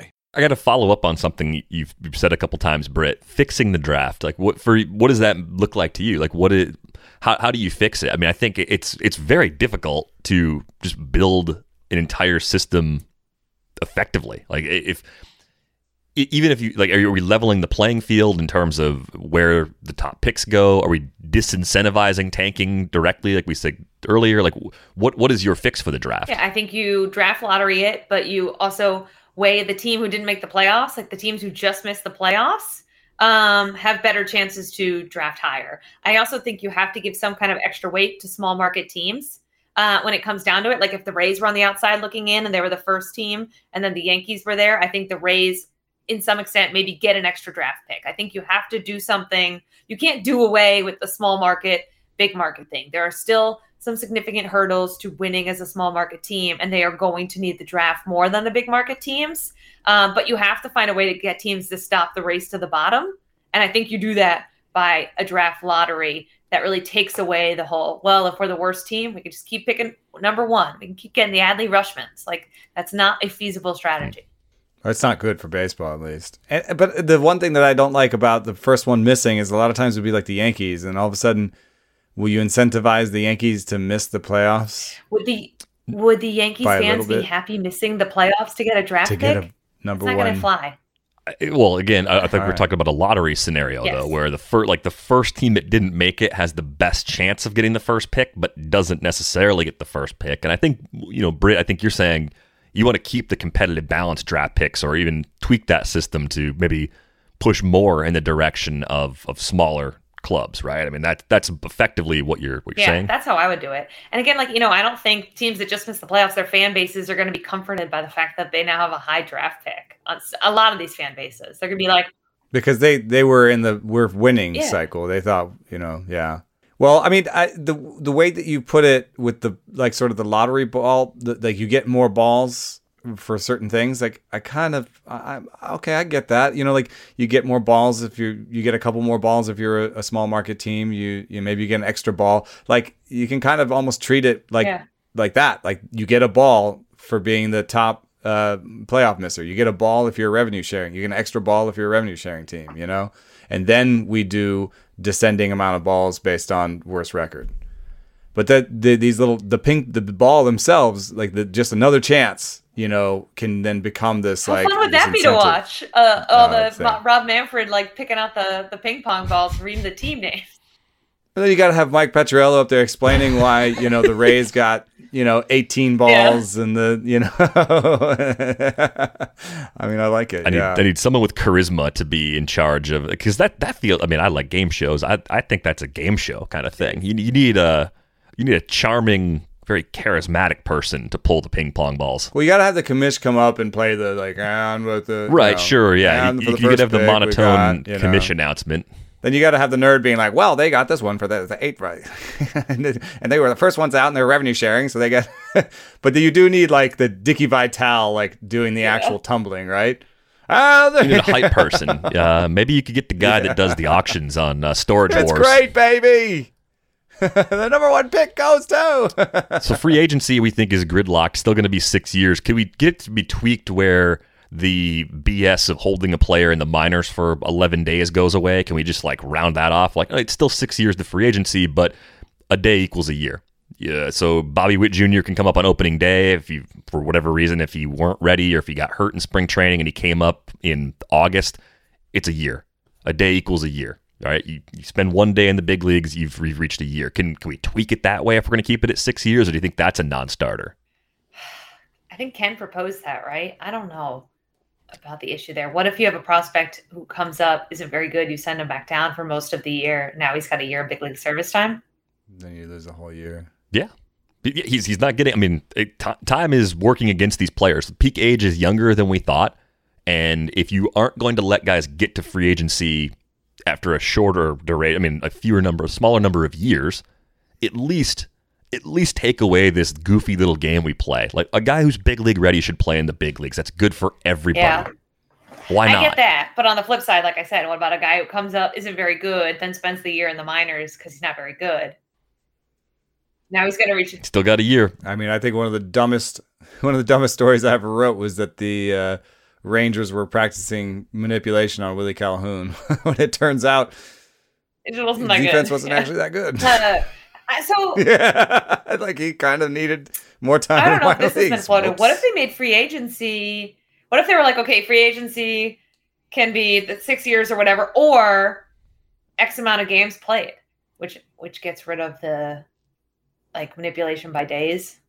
I got to follow up on something you've said a couple times, Britt. Fixing the draft, like what for? What does that look like to you? Like what? How how do you fix it? I mean, I think it's it's very difficult to just build an entire system effectively. Like if even if you like, are we leveling the playing field in terms of where the top picks go? Are we disincentivizing tanking directly, like we said earlier? Like what what is your fix for the draft? Yeah, I think you draft lottery it, but you also way the team who didn't make the playoffs, like the teams who just missed the playoffs, um, have better chances to draft higher. I also think you have to give some kind of extra weight to small market teams uh, when it comes down to it. Like if the Rays were on the outside looking in and they were the first team, and then the Yankees were there, I think the Rays, in some extent, maybe get an extra draft pick. I think you have to do something. You can't do away with the small market, big market thing. There are still some significant hurdles to winning as a small market team, and they are going to need the draft more than the big market teams. Um, but you have to find a way to get teams to stop the race to the bottom. And I think you do that by a draft lottery that really takes away the whole, well, if we're the worst team, we can just keep picking number one. We can keep getting the Adley Rutschmans. Like, that's not a feasible strategy. It's not good for baseball, at least. But the one thing that I don't like about the first one missing is a lot of times it would be like the Yankees, and all of a sudden – Will you incentivize the Yankees to miss the playoffs? Would the would the Yankees fans be happy missing the playoffs to get a draft to pick? Get a number it's not one. going to fly. Well, again, I, I think we're right. talking about a lottery scenario yes. though, where the first, like the first team that didn't make it has the best chance of getting the first pick, but doesn't necessarily get the first pick. And I think you know, Britt, I think you're saying you want to keep the competitive balance draft picks, or even tweak that system to maybe push more in the direction of of smaller clubs, right? I mean that that's effectively what you're what you're yeah, saying. That's how I would do it. And again, like you know, I don't think teams that just miss the playoffs, their fan bases are going to be comforted by the fact that they now have a high draft pick. On a lot of these fan bases, they're going to be like because they they were in the we're winning yeah. cycle. They thought, you know, yeah. Well, I mean, I, the the way that you put it with the like sort of the lottery ball, the, like you get more balls for certain things like i kind of i'm okay i get that. You know like you get more balls if you you get a couple more balls if you're a, a, small market team. You you maybe you get an extra ball. Like you can kind of almost treat it like yeah. like that. Like you get a ball for being the top uh playoff misser. You get a ball if you're revenue sharing. You get an extra ball if you're a revenue sharing team you know? And then we do descending amount of balls based on worst record. But that the, these little the pink the ball themselves like the just another chance you know, can then become this How like. fun would that be to watch? Uh, all uh, the Rob Manfred like picking out the the ping pong balls, reading the team names. But then you got to have Mike Petriello up there explaining why you know the Rays got you know 18 balls yeah. and the you know. I mean, I like it. I need, yeah. I need someone with charisma to be in charge of because that that feels. I mean, I like game shows. I I think that's a game show kind of thing. You you need a you need a charming very charismatic person to pull the ping pong balls. Well, you got to have the commish come up and play the like on with the right. You know, sure, yeah. You, you could have the monotone got, you know. commish announcement. Then you got to have the nerd being like, "Well, they got this one for the, the eight right," and they were the first ones out, and they're revenue sharing, so they get. but you do need like the Dicky Vitale like doing the yeah. actual tumbling, right? Oh, you need a hype person. Uh, maybe you could get the guy yeah. that does the auctions on uh, Storage it's Wars. great, baby. the number one pick goes to. so free agency, we think is gridlocked. Still going to be six years. Can we get it to be tweaked where the BS of holding a player in the minors for 11 days goes away? Can we just like round that off? Like it's still six years to free agency, but a day equals a year. Yeah, so Bobby Witt Jr. can come up on opening day if you, for whatever reason, if he weren't ready or if he got hurt in spring training and he came up in August, it's a year. A day equals a year. All right, you, you spend one day in the big leagues, you've, you've reached a year. Can can we tweak it that way if we're going to keep it at six years, or do you think that's a non-starter? I think Ken proposed that, right? I don't know about the issue there. What if you have a prospect who comes up, isn't very good, you send him back down for most of the year. Now he's got a year of big league service time. Then you lose a whole year. Yeah. He's, he's not getting, I mean, it, t- time is working against these players. Peak age is younger than we thought. And if you aren't going to let guys get to free agency after a shorter duration, I mean, a fewer number, a smaller number of years, at least at least take away this goofy little game we play. Like a guy who's big league ready should play in the big leagues. That's good for everybody. Yeah. Why not? I get that. But on the flip side, like I said, what about a guy who comes up, isn't very good, then spends the year in the minors because he's not very good? Now he's going to reach. Still got a year. I mean, I think one of the dumbest one of the dumbest stories I ever wrote was that the uh, Rangers were practicing manipulation on Willie Calhoun when it turns out It wasn't defense good. wasn't Yeah. actually that good. Uh, I- so yeah, like he kind of needed more time. I don't know if this has been leagues. floated. What if they made free agency? What if they were like, okay, free agency can be the six years or whatever, or X amount of games played, which which gets rid of the like manipulation by days.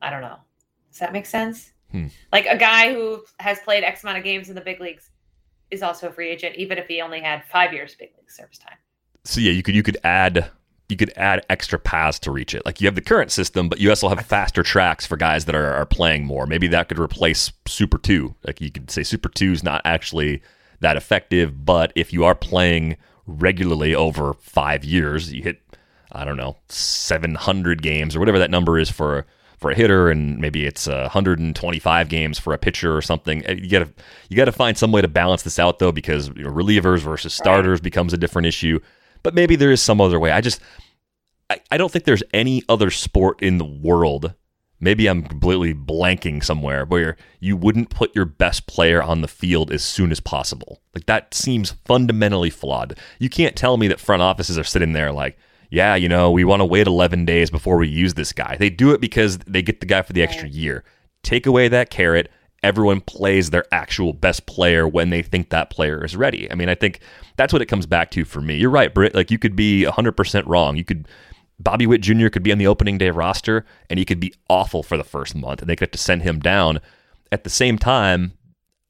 I don't know. Does that make sense? Hmm. Like a guy who has played X amount of games in the big leagues is also a free agent, even if he only had five years big league service time. So yeah, you could you could add you could add extra paths to reach it. Like you have the current system, but you also have faster tracks for guys that are, are playing more. Maybe that could replace Super Two. Like you could say Super Two is not actually that effective, but if you are playing regularly over five years, you hit I don't know seven hundred games or whatever that number is for for a hitter, and maybe it's uh, 125 games for a pitcher or something. Uh, You gotta you gotta find some way to balance this out though, because you know, relievers versus starters becomes a different issue. But maybe there is some other way. I just I, I don't think there's any other sport in the world. Maybe I'm completely blanking somewhere where you wouldn't put your best player on the field as soon as possible. Like that seems fundamentally flawed. You can't tell me that front offices are sitting there like, yeah, you know, we want to wait 11 days before we use this guy. They do it because they get the guy for the extra year. Take away that carrot, everyone plays their actual best player when they think that player is ready. I mean, I think that's what it comes back to for me. You're right, Britt. Like you could be 100% wrong. You could Bobby Witt Jr. could be on the opening day roster and he could be awful for the first month and they could have to send him down. At the same time,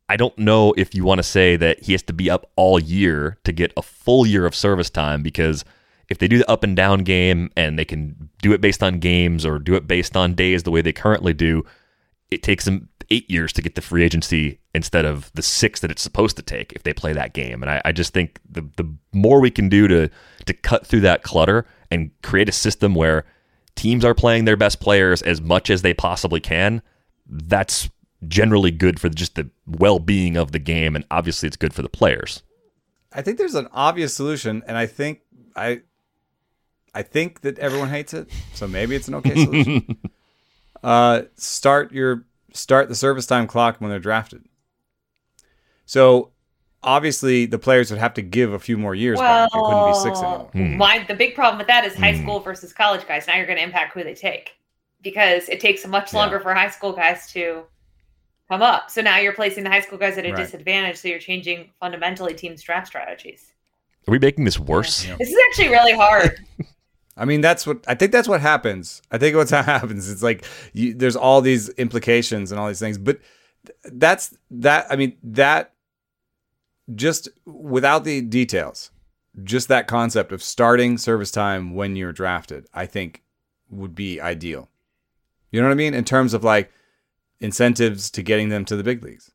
I don't know if you want to say that he has to be up all year to get a full year of service time because if they do the up and down game and they can do it based on games or do it based on days the way they currently do, it takes them eight years to get the free agency instead of the six that it's supposed to take if they play that game. And I, I just think the the more we can do to to cut through that clutter and create a system where teams are playing their best players as much as they possibly can, that's generally good for just the well being of the game, and obviously it's good for the players. I think there's an obvious solution, and I think I, I think that everyone hates it, so maybe it's an okay solution. uh, start your start the service time clock when they're drafted. So obviously the players would have to give a few more years back. It couldn't be six anymore. My the big problem with that is high Hmm. school versus college guys. Now you're going to impact who they take because it takes much longer for high school guys to come up. So now you're placing the high school guys at a Right. disadvantage. So you're changing fundamentally teams' draft strategies. Are we making this worse? This is actually really hard. I mean, that's what I think. That's what happens. I think what's happens. It's like you, there's all these implications and all these things, but that's that. I mean, that just without the details, just that concept of starting service time when you're drafted, I think would be ideal. You know what I mean? In terms of like incentives to getting them to the big leagues.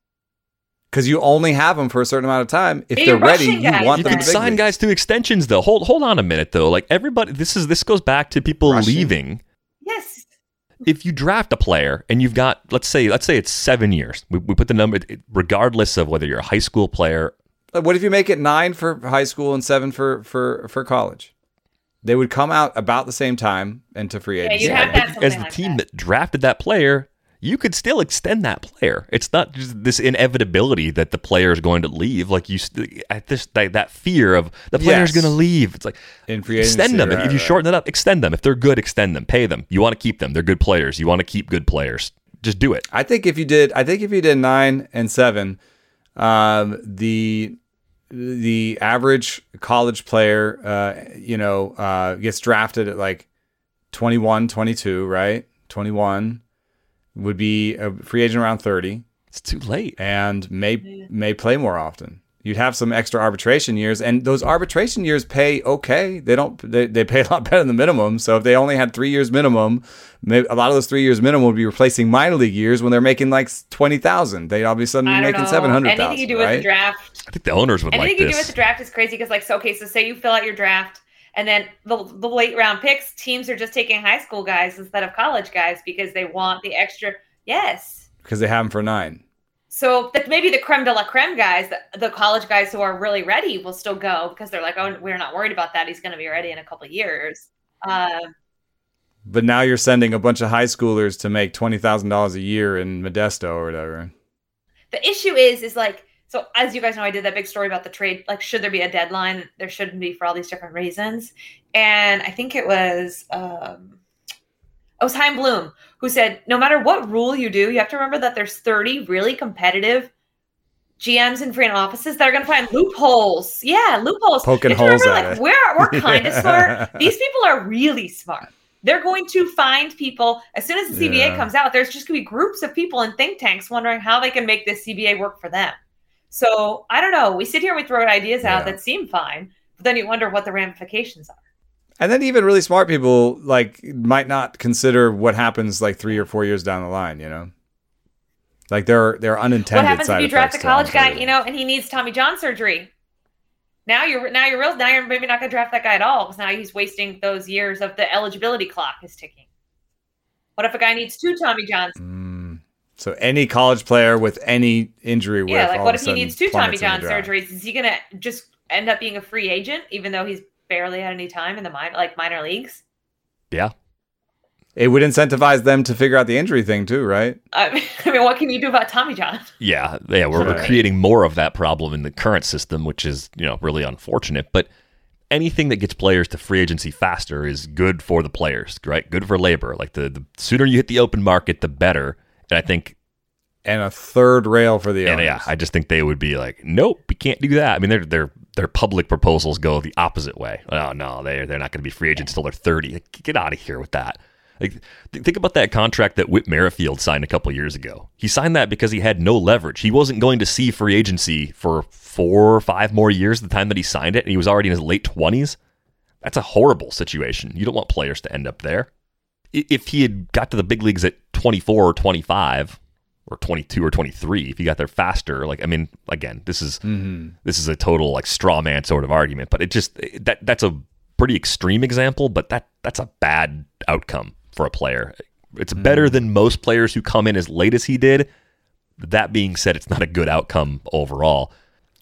Because you only have them for a certain amount of time. If they're you're ready, rushing you guys want You them can to sign leagues. guys to extensions though. Hold hold on a minute though. Like everybody, this is this goes back to people Rushing. leaving. yes. If you draft a player and you've got let's say let's say it's seven years, we, we put the number regardless of whether you're a high school player. Uh, what if you make it nine for high school and seven for for for college? They would come out about the same time into free Yeah, agency. you have to have As the like team that. that drafted that player, you could still extend that player. It's not just this inevitability that the player is going to leave. Like you, st- at this that, that fear of the player's Yes. going to leave. It's like In free extend them. right, if you shorten it up, extend them. If they're good, extend them. Pay them. You want to keep them. They're good players. You want to keep good players. Just do it. I think if you did, I think if you did nine and seven, um, the the average college player, uh, you know, uh, gets drafted at like 21, 22, right? 21 would be a free agent around 30 It's too late. and may may play more often. You'd have some extra arbitration years, and those arbitration years pay okay. They don't. They, they pay a lot better than the minimum. So if they only had three years minimum, maybe a lot of those three years minimum would be replacing minor league years when they're making like twenty thousand. They'd all be suddenly I don't making know. seven hundred Anything you do with the draft, I think the owners would anything like you do with the draft is crazy because, like, so okay, so say you fill out your draft, and then the the late round picks, teams are just taking high school guys instead of college guys because they want the extra. Yes. because they have them for nine. So that maybe the creme de la creme guys, the, the college guys who are really ready, will still go because they're like, oh, we're not worried about that. He's going to be ready in a couple of years. Uh, But now you're sending a bunch of high schoolers to make twenty thousand dollars a year in Modesto or whatever. the issue is, is like, so as you guys know, I did that big story about the trade. Like, should there be a deadline? There shouldn't be for all these different reasons. And I think it was, um, it was Chaim Bloom who said, no matter what rule you do, you have to remember that there's 30 really competitive GMs and front offices that are going to find loopholes. Yeah, loopholes. Poking holes remember, at like, it. We're we're kind of smart. These people are really smart. They're going to find people as soon as the CBA Yeah. comes out. There's just going to be groups of people in think tanks wondering how they can make this CBA work for them. So I don't know. We sit here, we throw ideas out Yeah. that seem fine, but then you wonder what the ramifications are. And then even really smart people like might not consider what happens like three or four years down the line. You know, like there are there are unintended. what happens if you draft a college guy, you know, and he needs Tommy John surgery? Now you're now you're real. Now you're maybe not going to draft that guy at all because now he's wasting those years of the eligibility clock is ticking. What if a guy needs two Tommy Johns? Mm. So any college player with any injury, with Yeah, like what if he needs two Tommy plummets in the John surgeries? Is he going to just end up being a free agent even though he's barely had any time in the minor like minor leagues? Yeah. It would incentivize them to figure out the injury thing too, right? I mean, I mean, what can you do about Tommy John? Yeah, yeah, we're, we're creating more of that problem in the current system, which is you know really unfortunate. But anything that gets players to free agency faster is good for the players, right? Good for labor. Like the, the sooner you hit the open market, the better. And I think, And a third rail for the and yeah, I just think they would be like, nope, we can't do that. I mean, their their their public proposals go the opposite way. Oh no, they they're not going to be free agents till they're thirty. Like, get out of here with that. Like, th- think about that contract that Whit Merrifield signed a couple years ago. He signed that because he had no leverage. He wasn't going to see free agency for four or five more years. The time that he signed it, and he was already in his late twenties. That's a horrible situation. You don't want players to end up there. If he had got to the big leagues at 24 or 25 or 22 or 23, if he got there faster, like I mean, again, this is mm-hmm. this is a total like straw man sort of argument, but it just that that's a pretty extreme example, but that that's a bad outcome for a player. It's mm-hmm. better than most players who come in as late as he did. That being said, it's not a good outcome overall.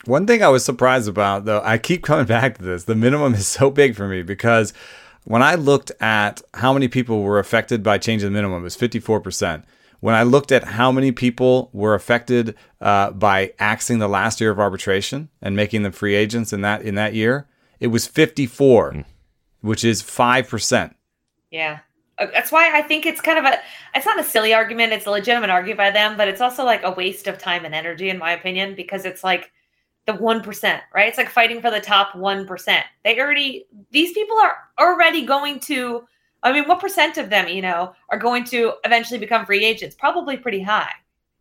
One thing I was surprised about, though, I keep coming back to this. The minimum is so big for me because when I looked at how many people were affected by changing the minimum, it was 54%. When I looked at how many people were affected uh, by axing the last year of arbitration and making them free agents in that in that year, it was 54, which is 5%. Yeah. Uh, That's why I think it's kind of a it's not a silly argument, it's a legitimate argument by them, but it's also like a waste of time and energy in my opinion because it's like the 1%, right? It's like fighting for the top 1%. They already these people are already going to I mean, what percent of them, you know, are going to eventually become free agents? Probably pretty high,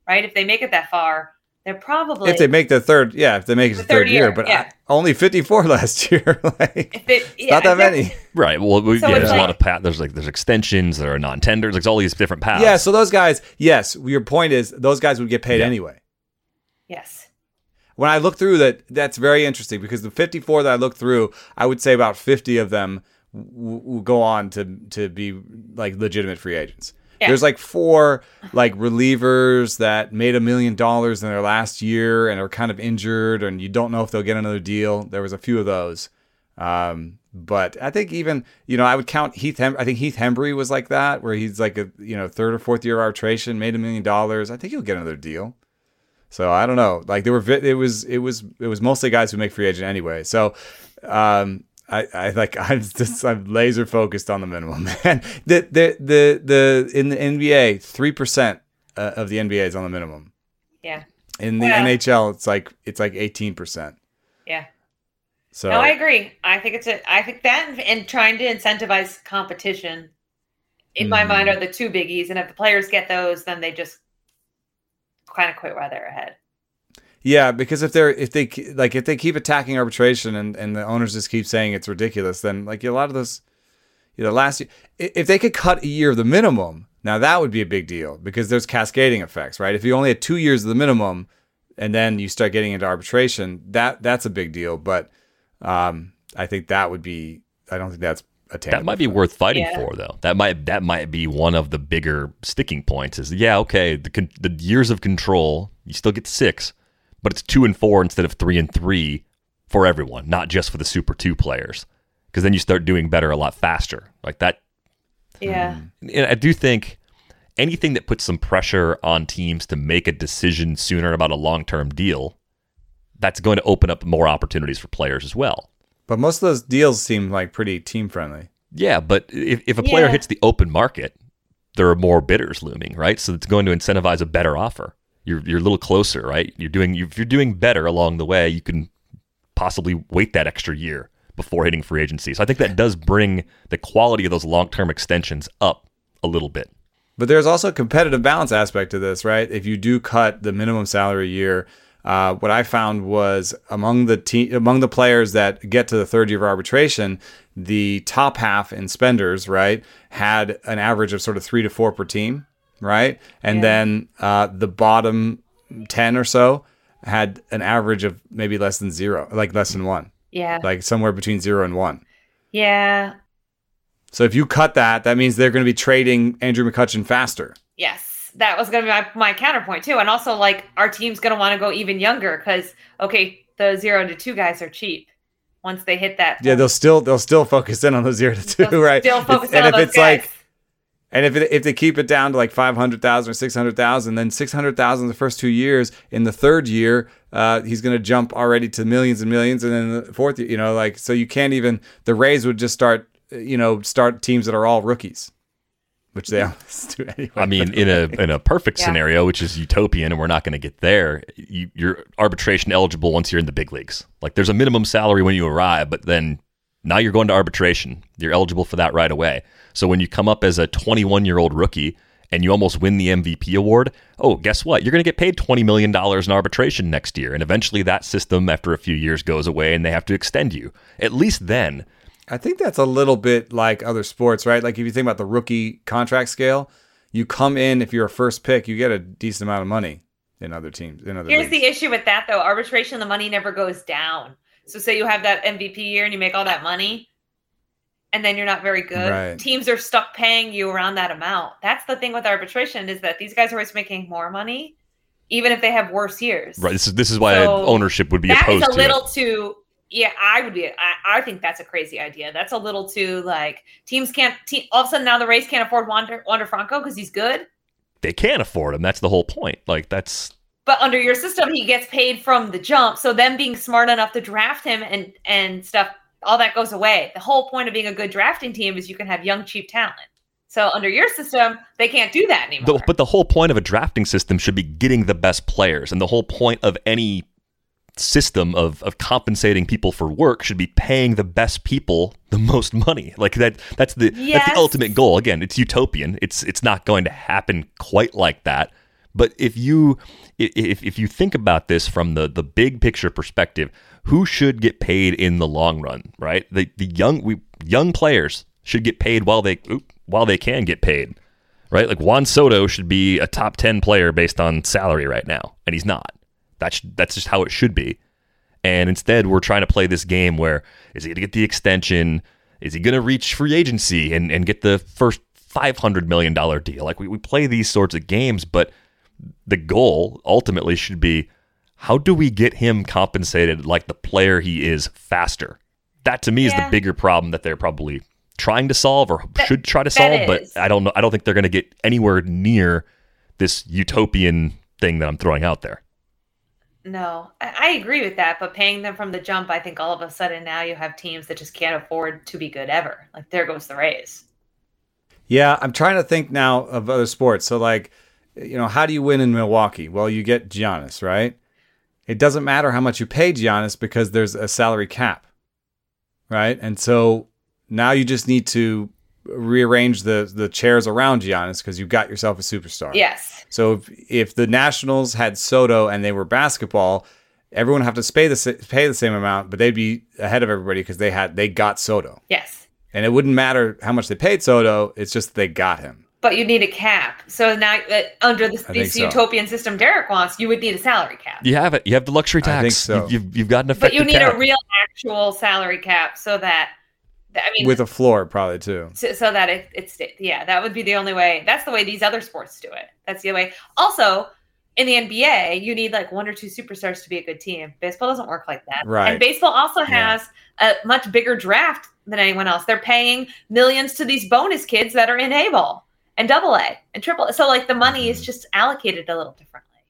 right? If they make it that far, they're probably If they make the third, yeah, if they make it The the third third year, year, but yeah. I- only 54 last year. like, if they, it's yeah, not that exactly. many. Right. Well, we, So yeah, it's there's a lot of path. There's like there's extensions. There are non-tenders. Like all these different paths. Yeah, so those guys, yes, your point is those guys would get paid Yeah. anyway. Yes. When I look through that, that's very interesting because the 54 that I looked through, I would say about 50 of them w- will go on to to be like legitimate free agents. Yeah. There's like four like relievers that made a million dollars in their last year and are kind of injured, and you don't know if they'll get another deal. There was a few of those, um, but I think even you know I would count Heath. Hem- I think Heath Hembree was like that, where he's like a you know third or fourth year arbitration, made a million dollars. I think he'll get another deal. So I don't know. Like there were, it was, it was, it was mostly guys who make free agent anyway. So, um, I, I like I'm just I'm laser focused on the minimum, man. The the the the in the NBA, three percent uh, of the NBA is on the minimum. Yeah. In the. NHL, it's like it's like eighteen percent. Yeah. So No, I agree. I think it's a. I think that and, trying to incentivize competition, in my Mhm. mind, are the two biggies. And if the players get those, then they just kind of quit while they're ahead. Yeah, because if they're if they like if they keep attacking arbitration and, and the owners just keep saying it's ridiculous, then like a lot of those, you know, last year if they could cut a year of the minimum, now that would be a big deal because there's cascading effects, right? If you only had two years of the minimum, and then you start getting into arbitration, that that's a big deal. But um, I think that would be. I don't think that's attainable. That might be worth fighting Yeah. for, though. That might that might be one of the bigger sticking points. Is yeah, okay, the con- the years of control, you still get six, but it's two and four instead of three and three for everyone, not just for the Super Two players. Because then you start doing better a lot faster, like that. Yeah. Hmm. And I do think anything that puts some pressure on teams to make a decision sooner about a long term deal, that's going to open up more opportunities for players as well. But most of those deals seem like pretty team friendly. Yeah, but if, if a player Yeah. hits the open market, there are more bidders looming, right? So it's going to incentivize a better offer. You're you're a little closer, right? You're doing if you're doing better along the way, you can possibly wait that extra year before hitting free agency. So I think that does bring the quality of those long term extensions up a little bit. But there's also a competitive balance aspect to this, right? If you do cut the minimum salary a year, uh, what I found was among the te- among the players that get to the third year of arbitration, the top half in spenders, right, had an average of sort of three to four per team, right, and Yeah. then uh, the bottom ten or so had an average of maybe less than zero, like less than one, Yeah. like somewhere between zero and one. yeah. So if you cut that, that means they're going to be trading Andrew McCutchen faster. Yes, that was going to be my, my counterpoint too. And also, like, our team's going to want to go even younger because, okay, the zero to two guys are cheap once they hit that. Yeah, they'll still they'll still focus in on the zero to 2 They'll right? Still It's- focus and on if it's guys. like, and if it, if they keep it down to like five hundred thousand or six hundred thousand, then six hundred thousand the first two years. In the third year, uh, he's going to jump already to millions and millions, and then the fourth, year, you know, like so you can't even. The Rays would just start, you know, start teams that are all rookies, which they always do anyway. I mean, in a in a perfect Yeah. scenario, which is utopian, and we're not going to get there. You, you're arbitration eligible once you're in the big leagues. Like there's a minimum salary when you arrive, but then now you're going to arbitration. You're eligible for that right away. So when you come up as a 21 year old rookie and you almost win the MVP award, oh, guess what? You're going to get paid 20 million dollars in arbitration next year, and eventually that system, after a few years, goes away, and they have to extend you. At least then, I think that's a little bit like other sports, right? Like if you think about the rookie contract scale, you come in if you're a first pick, you get a decent amount of money in other teams. In other Here's leagues. the issue with that though. Arbitration, the money never goes down. So say you have that MVP year and you make all that money and then you're not very good. Right. Teams are stuck paying you around that amount. That's the thing with arbitration is that these guys are always making more money, even if they have worse years. right? This is this is why So, ownership would be That is opposed That is a to little it. too yeah, I would be. I, I think that's a crazy idea. That's a little too like teams can't. Te- all of a sudden now the Rays can't afford Wander Wander Franco because he's good. They can't afford him. That's the whole point. Like that's But under your system, he gets paid from the jump. So them being smart enough to draft him and and stuff, all that goes away. The whole point of being a good drafting team is you can have young, cheap talent. So under your system, they can't do that anymore. But the whole point of a drafting system should be getting the best players, and the whole point of any system of of compensating people for work should be paying the best people the most money. Like that that's the that's the ultimate goal. Again, it's utopian. It's it's not going to happen quite like that. But if you if if you think about this from the the big picture perspective, who should get paid in the long run, right? The the young we young players should get paid while they oop, while they can get paid right? Like Juan Soto should be a top 10 player based on salary right now, and he's not. That's that's just how it should be. And instead, we're trying to play this game where is he going to get the extension? Is he going to reach free agency and, and get the first $500 million deal? Like, we, we play these sorts of games, but the goal ultimately should be how do we get him compensated like the player he is faster? that to me is the bigger problem that they're probably trying to solve or That- should try to solve. But. I don't know. I don't think they're going to get anywhere near this utopian thing that I'm throwing out there. No, I, I agree with that. But paying them from the jump, I think all of a sudden now you have teams that just can't afford to be good ever. Like there goes the Rays. Yeah, I'm trying to think now of other sports. So, like, you know, how do you win in Milwaukee? Well, you get Giannis, right? It doesn't matter how much you pay Giannis because there's a salary cap, right? And so now you just need to rearrange the the chairs around Giannis because you've got yourself a superstar. Yes. So if, if the Nationals had Soto and they were basketball, everyone would have to pay the pay the same amount, but they'd be ahead of everybody because they had they got Soto, Yes. and it wouldn't matter how much they paid Soto. It's just they got him. But you need a cap. So now uh, under this, this think so. utopian system Derek wants, you would need a salary cap. You have it. You have the luxury I tax. think so. You've, you've, you've got an But you need cap. a real actual salary cap so that, that- I mean, with a floor probably too. so, so that it, it's yeah that would be the only way that's the way these other sports do it that's the way also in the nba you need like one or two superstars to be a good team baseball doesn't work like that Right. and baseball also Yeah. has a much bigger draft than anyone else they're paying millions to these bonus kids that are in a ball and double a and triple A. so like the money Mm-hmm. is just allocated a little differently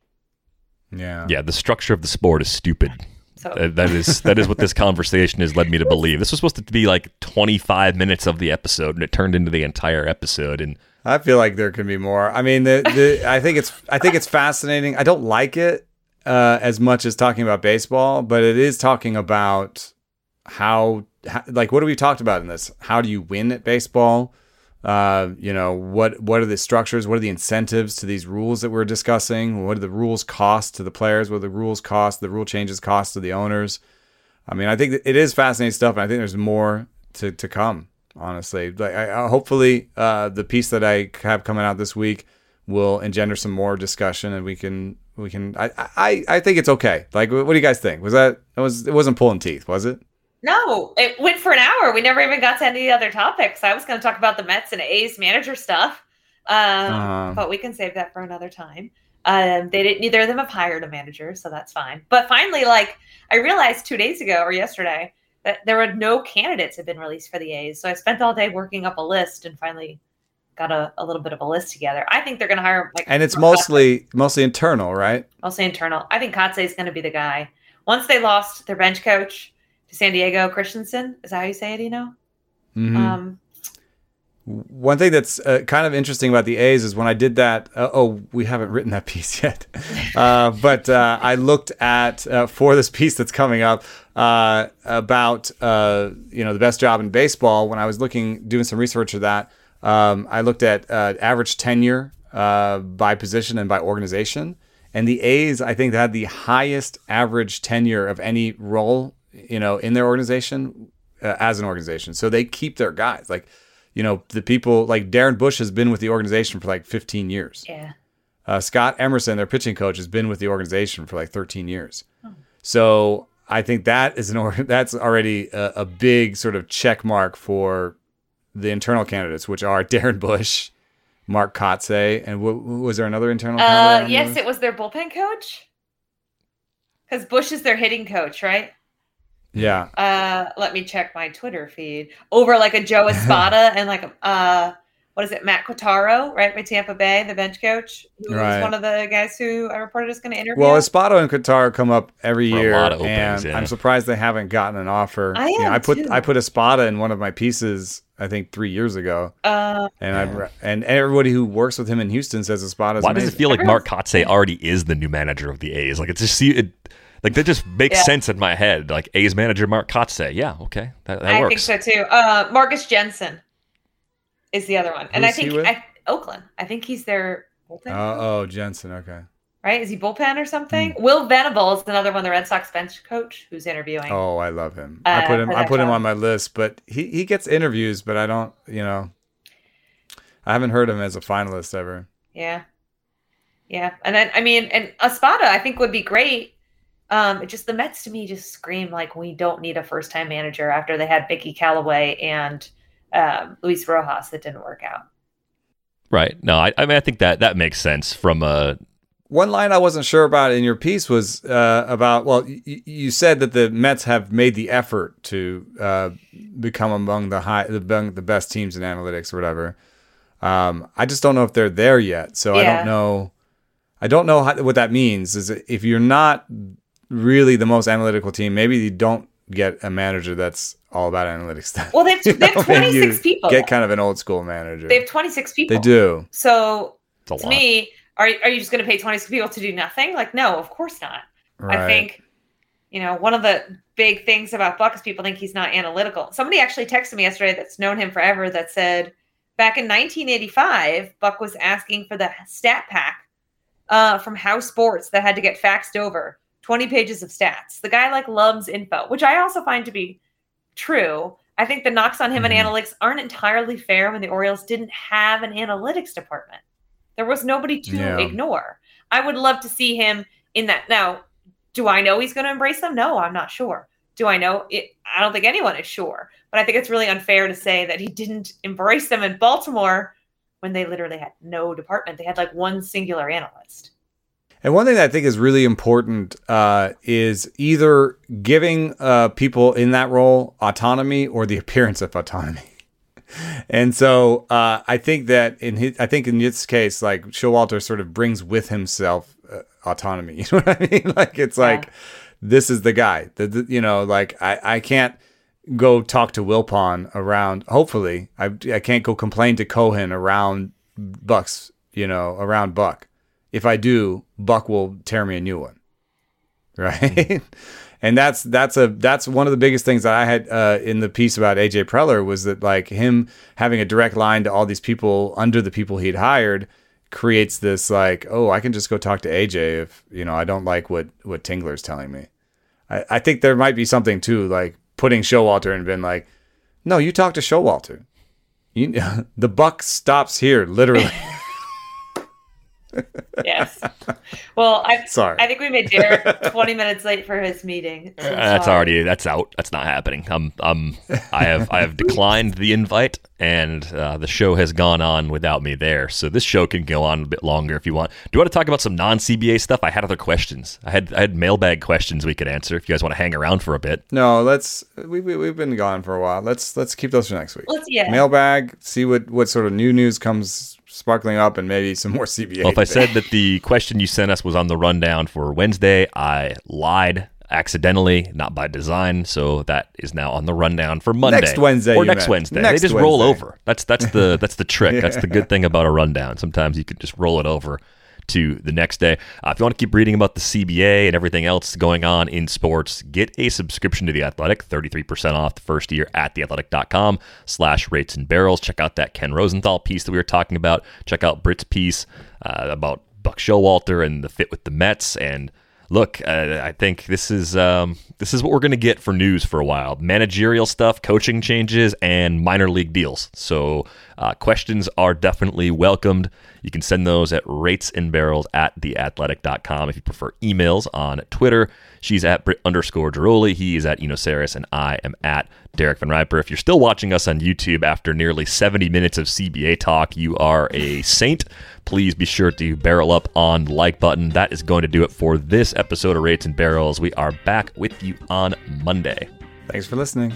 Yeah. yeah, the structure of the sport is stupid. So That- that is that is what this conversation has led me to believe. This was supposed to be like 25 minutes of the episode, and it turned into the entire episode. And I feel like there can be more. I mean, the, the I think it's I think it's fascinating. I don't like it uh, as much as talking about baseball, but it is talking about how, how like what have we talked about in this? How do you win at baseball? Uh, you know what what are the structures? What are the incentives to these rules that we're discussing? What do the rules cost to the players? What do the rules cost? The rule changes cost to the owners? I mean, I think it is fascinating stuff, and I think there's more to, to come. Honestly, like I, I, hopefully, uh, the piece that I have coming out this week will engender some more discussion, and we can we can. I I, I think it's okay. Like, what do you guys think? Was that it was it wasn't pulling teeth, was it? No, it went for an hour. We never even got to any other topics. I was going to talk about the Mets and A's manager stuff, um, Uh-huh. but we can save that for another time. Um, they didn't. Neither of them have hired a manager, so that's fine. But finally, like I realized two days ago or yesterday that there were no candidates had been released for the A's. So I spent all day working up a list and finally got a, a little bit of a list together. I think they're going to hire like And it's mostly mostly internal, right? mostly internal. I think Kotsay is going to be the guy. Once they lost their bench coach San Diego Christenson, is that how you say it? You know, Mhm. um, One thing that's uh, kind of interesting about the A's is when I did that. Uh, oh, we haven't written that piece yet, uh, but uh, I looked at uh, for this piece that's coming up uh, about uh, you know the best job in baseball. When I was looking, doing some research of that, um, I looked at uh, average tenure uh, by position and by organization, and the A's I think had the highest average tenure of any role you know in their organization uh, as an organization. So they keep their guys like you know, the people like Darren Bush has been with the organization for like 15 years. yeah. Uh, Scott Emerson, their pitching coach, has been with the organization for like 13 years. So I think that is an or- that's already a, a big sort of check mark for the internal candidates, which are Darren Bush, Mark Kotsay, and w- was there another internal? Uh, yes, it was their bullpen coach. Because Bush is their hitting coach, right? Yeah. Uh, let me check my Twitter feed. Over like a Joe Espada and like a uh, what is it, Matt Quatraro, right, with Tampa Bay, the bench coach, who was Right. one of the guys who I reported is going to interview. Well, Espada and Quatraro come up every For a year, lot of openings, and yeah. I'm surprised they haven't gotten an offer. I You know, I put too. I put Espada in one of my pieces, I think three years ago. uh, And I and everybody who works with him in Houston says Espada. why does it feel like Mark Kotsay already is the new manager of the A's? Like it's just see it. Like that just makes Yeah. sense in my head. Like A's manager Mark Kotsay. Yeah, okay, that, that I works. think so too. Uh, Marcus Jensen is the other one, and I Who's he think? I, Oakland. I think he's their bullpen. Oh, oh, Jensen. Okay. right? Is he bullpen or something? Hmm. Will Venable is another one, the Red Sox bench coach who's interviewing. Oh, I love him. Uh, I put him. I that put him on my list, but he he gets interviews, but I don't. You know, I haven't heard him as a finalist ever. Yeah. Yeah. And then, I mean, and Espada, I think would be great. Um, it just the Mets to me just scream like we don't need a first time manager after they had Mickey Callaway and um, Luis Rojas that didn't work out. Right. No, I, I mean I think that that makes sense from a one line I wasn't sure about in your piece was uh, about well, y- you said that the Mets have made the effort to uh, become among the high, among the best teams in analytics or whatever. Um, I just don't know if they're there yet, so I don't know. I don't know how, what that means. Is if you're not really the most analytical team, maybe you don't get a manager that's all about analytics. Then. Well, they have, You they have know, 26 you people. Get kind of an old school manager. They have 26 people. They do. So to lot. me, are are you just going to pay 26 people to do nothing? Like, no, of course not. I think, you know, one of the big things about Buck is people think he's not analytical. Somebody actually texted me yesterday that's known him forever that said back in 1985, Buck was asking for the stat pack uh, from House Sports that had to get faxed over 20 pages of stats. The guy like loves info, which I also find to be true. I think the knocks on him Mhm. and analytics aren't entirely fair when the Orioles didn't have an analytics department. There was nobody to Yeah. ignore. I would love to see him in that. Now, do I know he's going to embrace them? No, I'm not sure. Do I know it? I don't think anyone is sure. But I think it's really unfair to say that he didn't embrace them in Baltimore when they literally had no department. They had like one singular analyst. And one thing that I think is really important uh, is either giving uh, people in that role autonomy or the appearance of autonomy. And so uh, I think that in his, I think in this case, like Showalter sort of brings with himself uh, autonomy. You know what I mean? Like it's like this is the guy. The, the- you know, like I, I can't go talk to Wilpon around. Hopefully, I I can't go complain to Cohen around Bucks. You know, around Buck. If I do, Buck will tear me a new one. Right. And that's that's a that's one of the biggest things that I had uh, in the piece about AJ Preller was that like him having a direct line to all these people under the people he'd hired creates this like oh I can just go talk to AJ if you know I don't like what what Tingler's telling me. I, I think there might be something too like putting Showalter and been like no you talk to Showalter. You, the buck stops here literally. Yes. well, I'm Sorry. I think we made Derek 20 minutes late for his meeting. So That's sorry. already that's out. That's not happening. Um, um, I have I have declined the invite, and uh, the show has gone on without me there. So this show can go on a bit longer if you want. Do you want to talk about some non CBA stuff? I had other questions. I had I had mailbag questions we could answer if you guys want to hang around for a bit. No, let's we, we we've been gone for a while. Let's let's keep those for next week. Let's- yeah. Mailbag, see what what sort of new news comes sparkling up, and maybe some more CBA. Well, if I said that the question you sent us was on the rundown for Wednesday, I lied accidentally, not by design. So that is now on the rundown for Monday, Next Wednesday, or next meant. Wednesday. Next they just roll over. That's that's the that's the trick. That's the good thing about a rundown. Sometimes you can just roll it over to the next day. Uh, if you want to keep reading about the CBA and everything else going on in sports, get a subscription to The Athletic, 33% off the first year at theathletic.com slash rates and barrels. Check out that Ken Rosenthal piece that we were talking about. Check out Britt's piece uh, about Buck Showalter and the fit with the Mets. And look, uh, I think this is um, this is what we're going to get for news for a while: managerial stuff, coaching changes, and minor league deals. So uh, questions are definitely welcomed. You can send those at ratesandbarrels at theathletic.com. If you prefer emails on Twitter, she's at Britt underscore Ghiroli. He is at EnoSarris, and I am at Derek Van Riper. If you're still watching us on YouTube after nearly 70 minutes of CBA talk, you are a saint please be sure to barrel up on like button. That is going to do it for this episode of Rates and Barrels. We are back with you on Monday. Thanks for listening.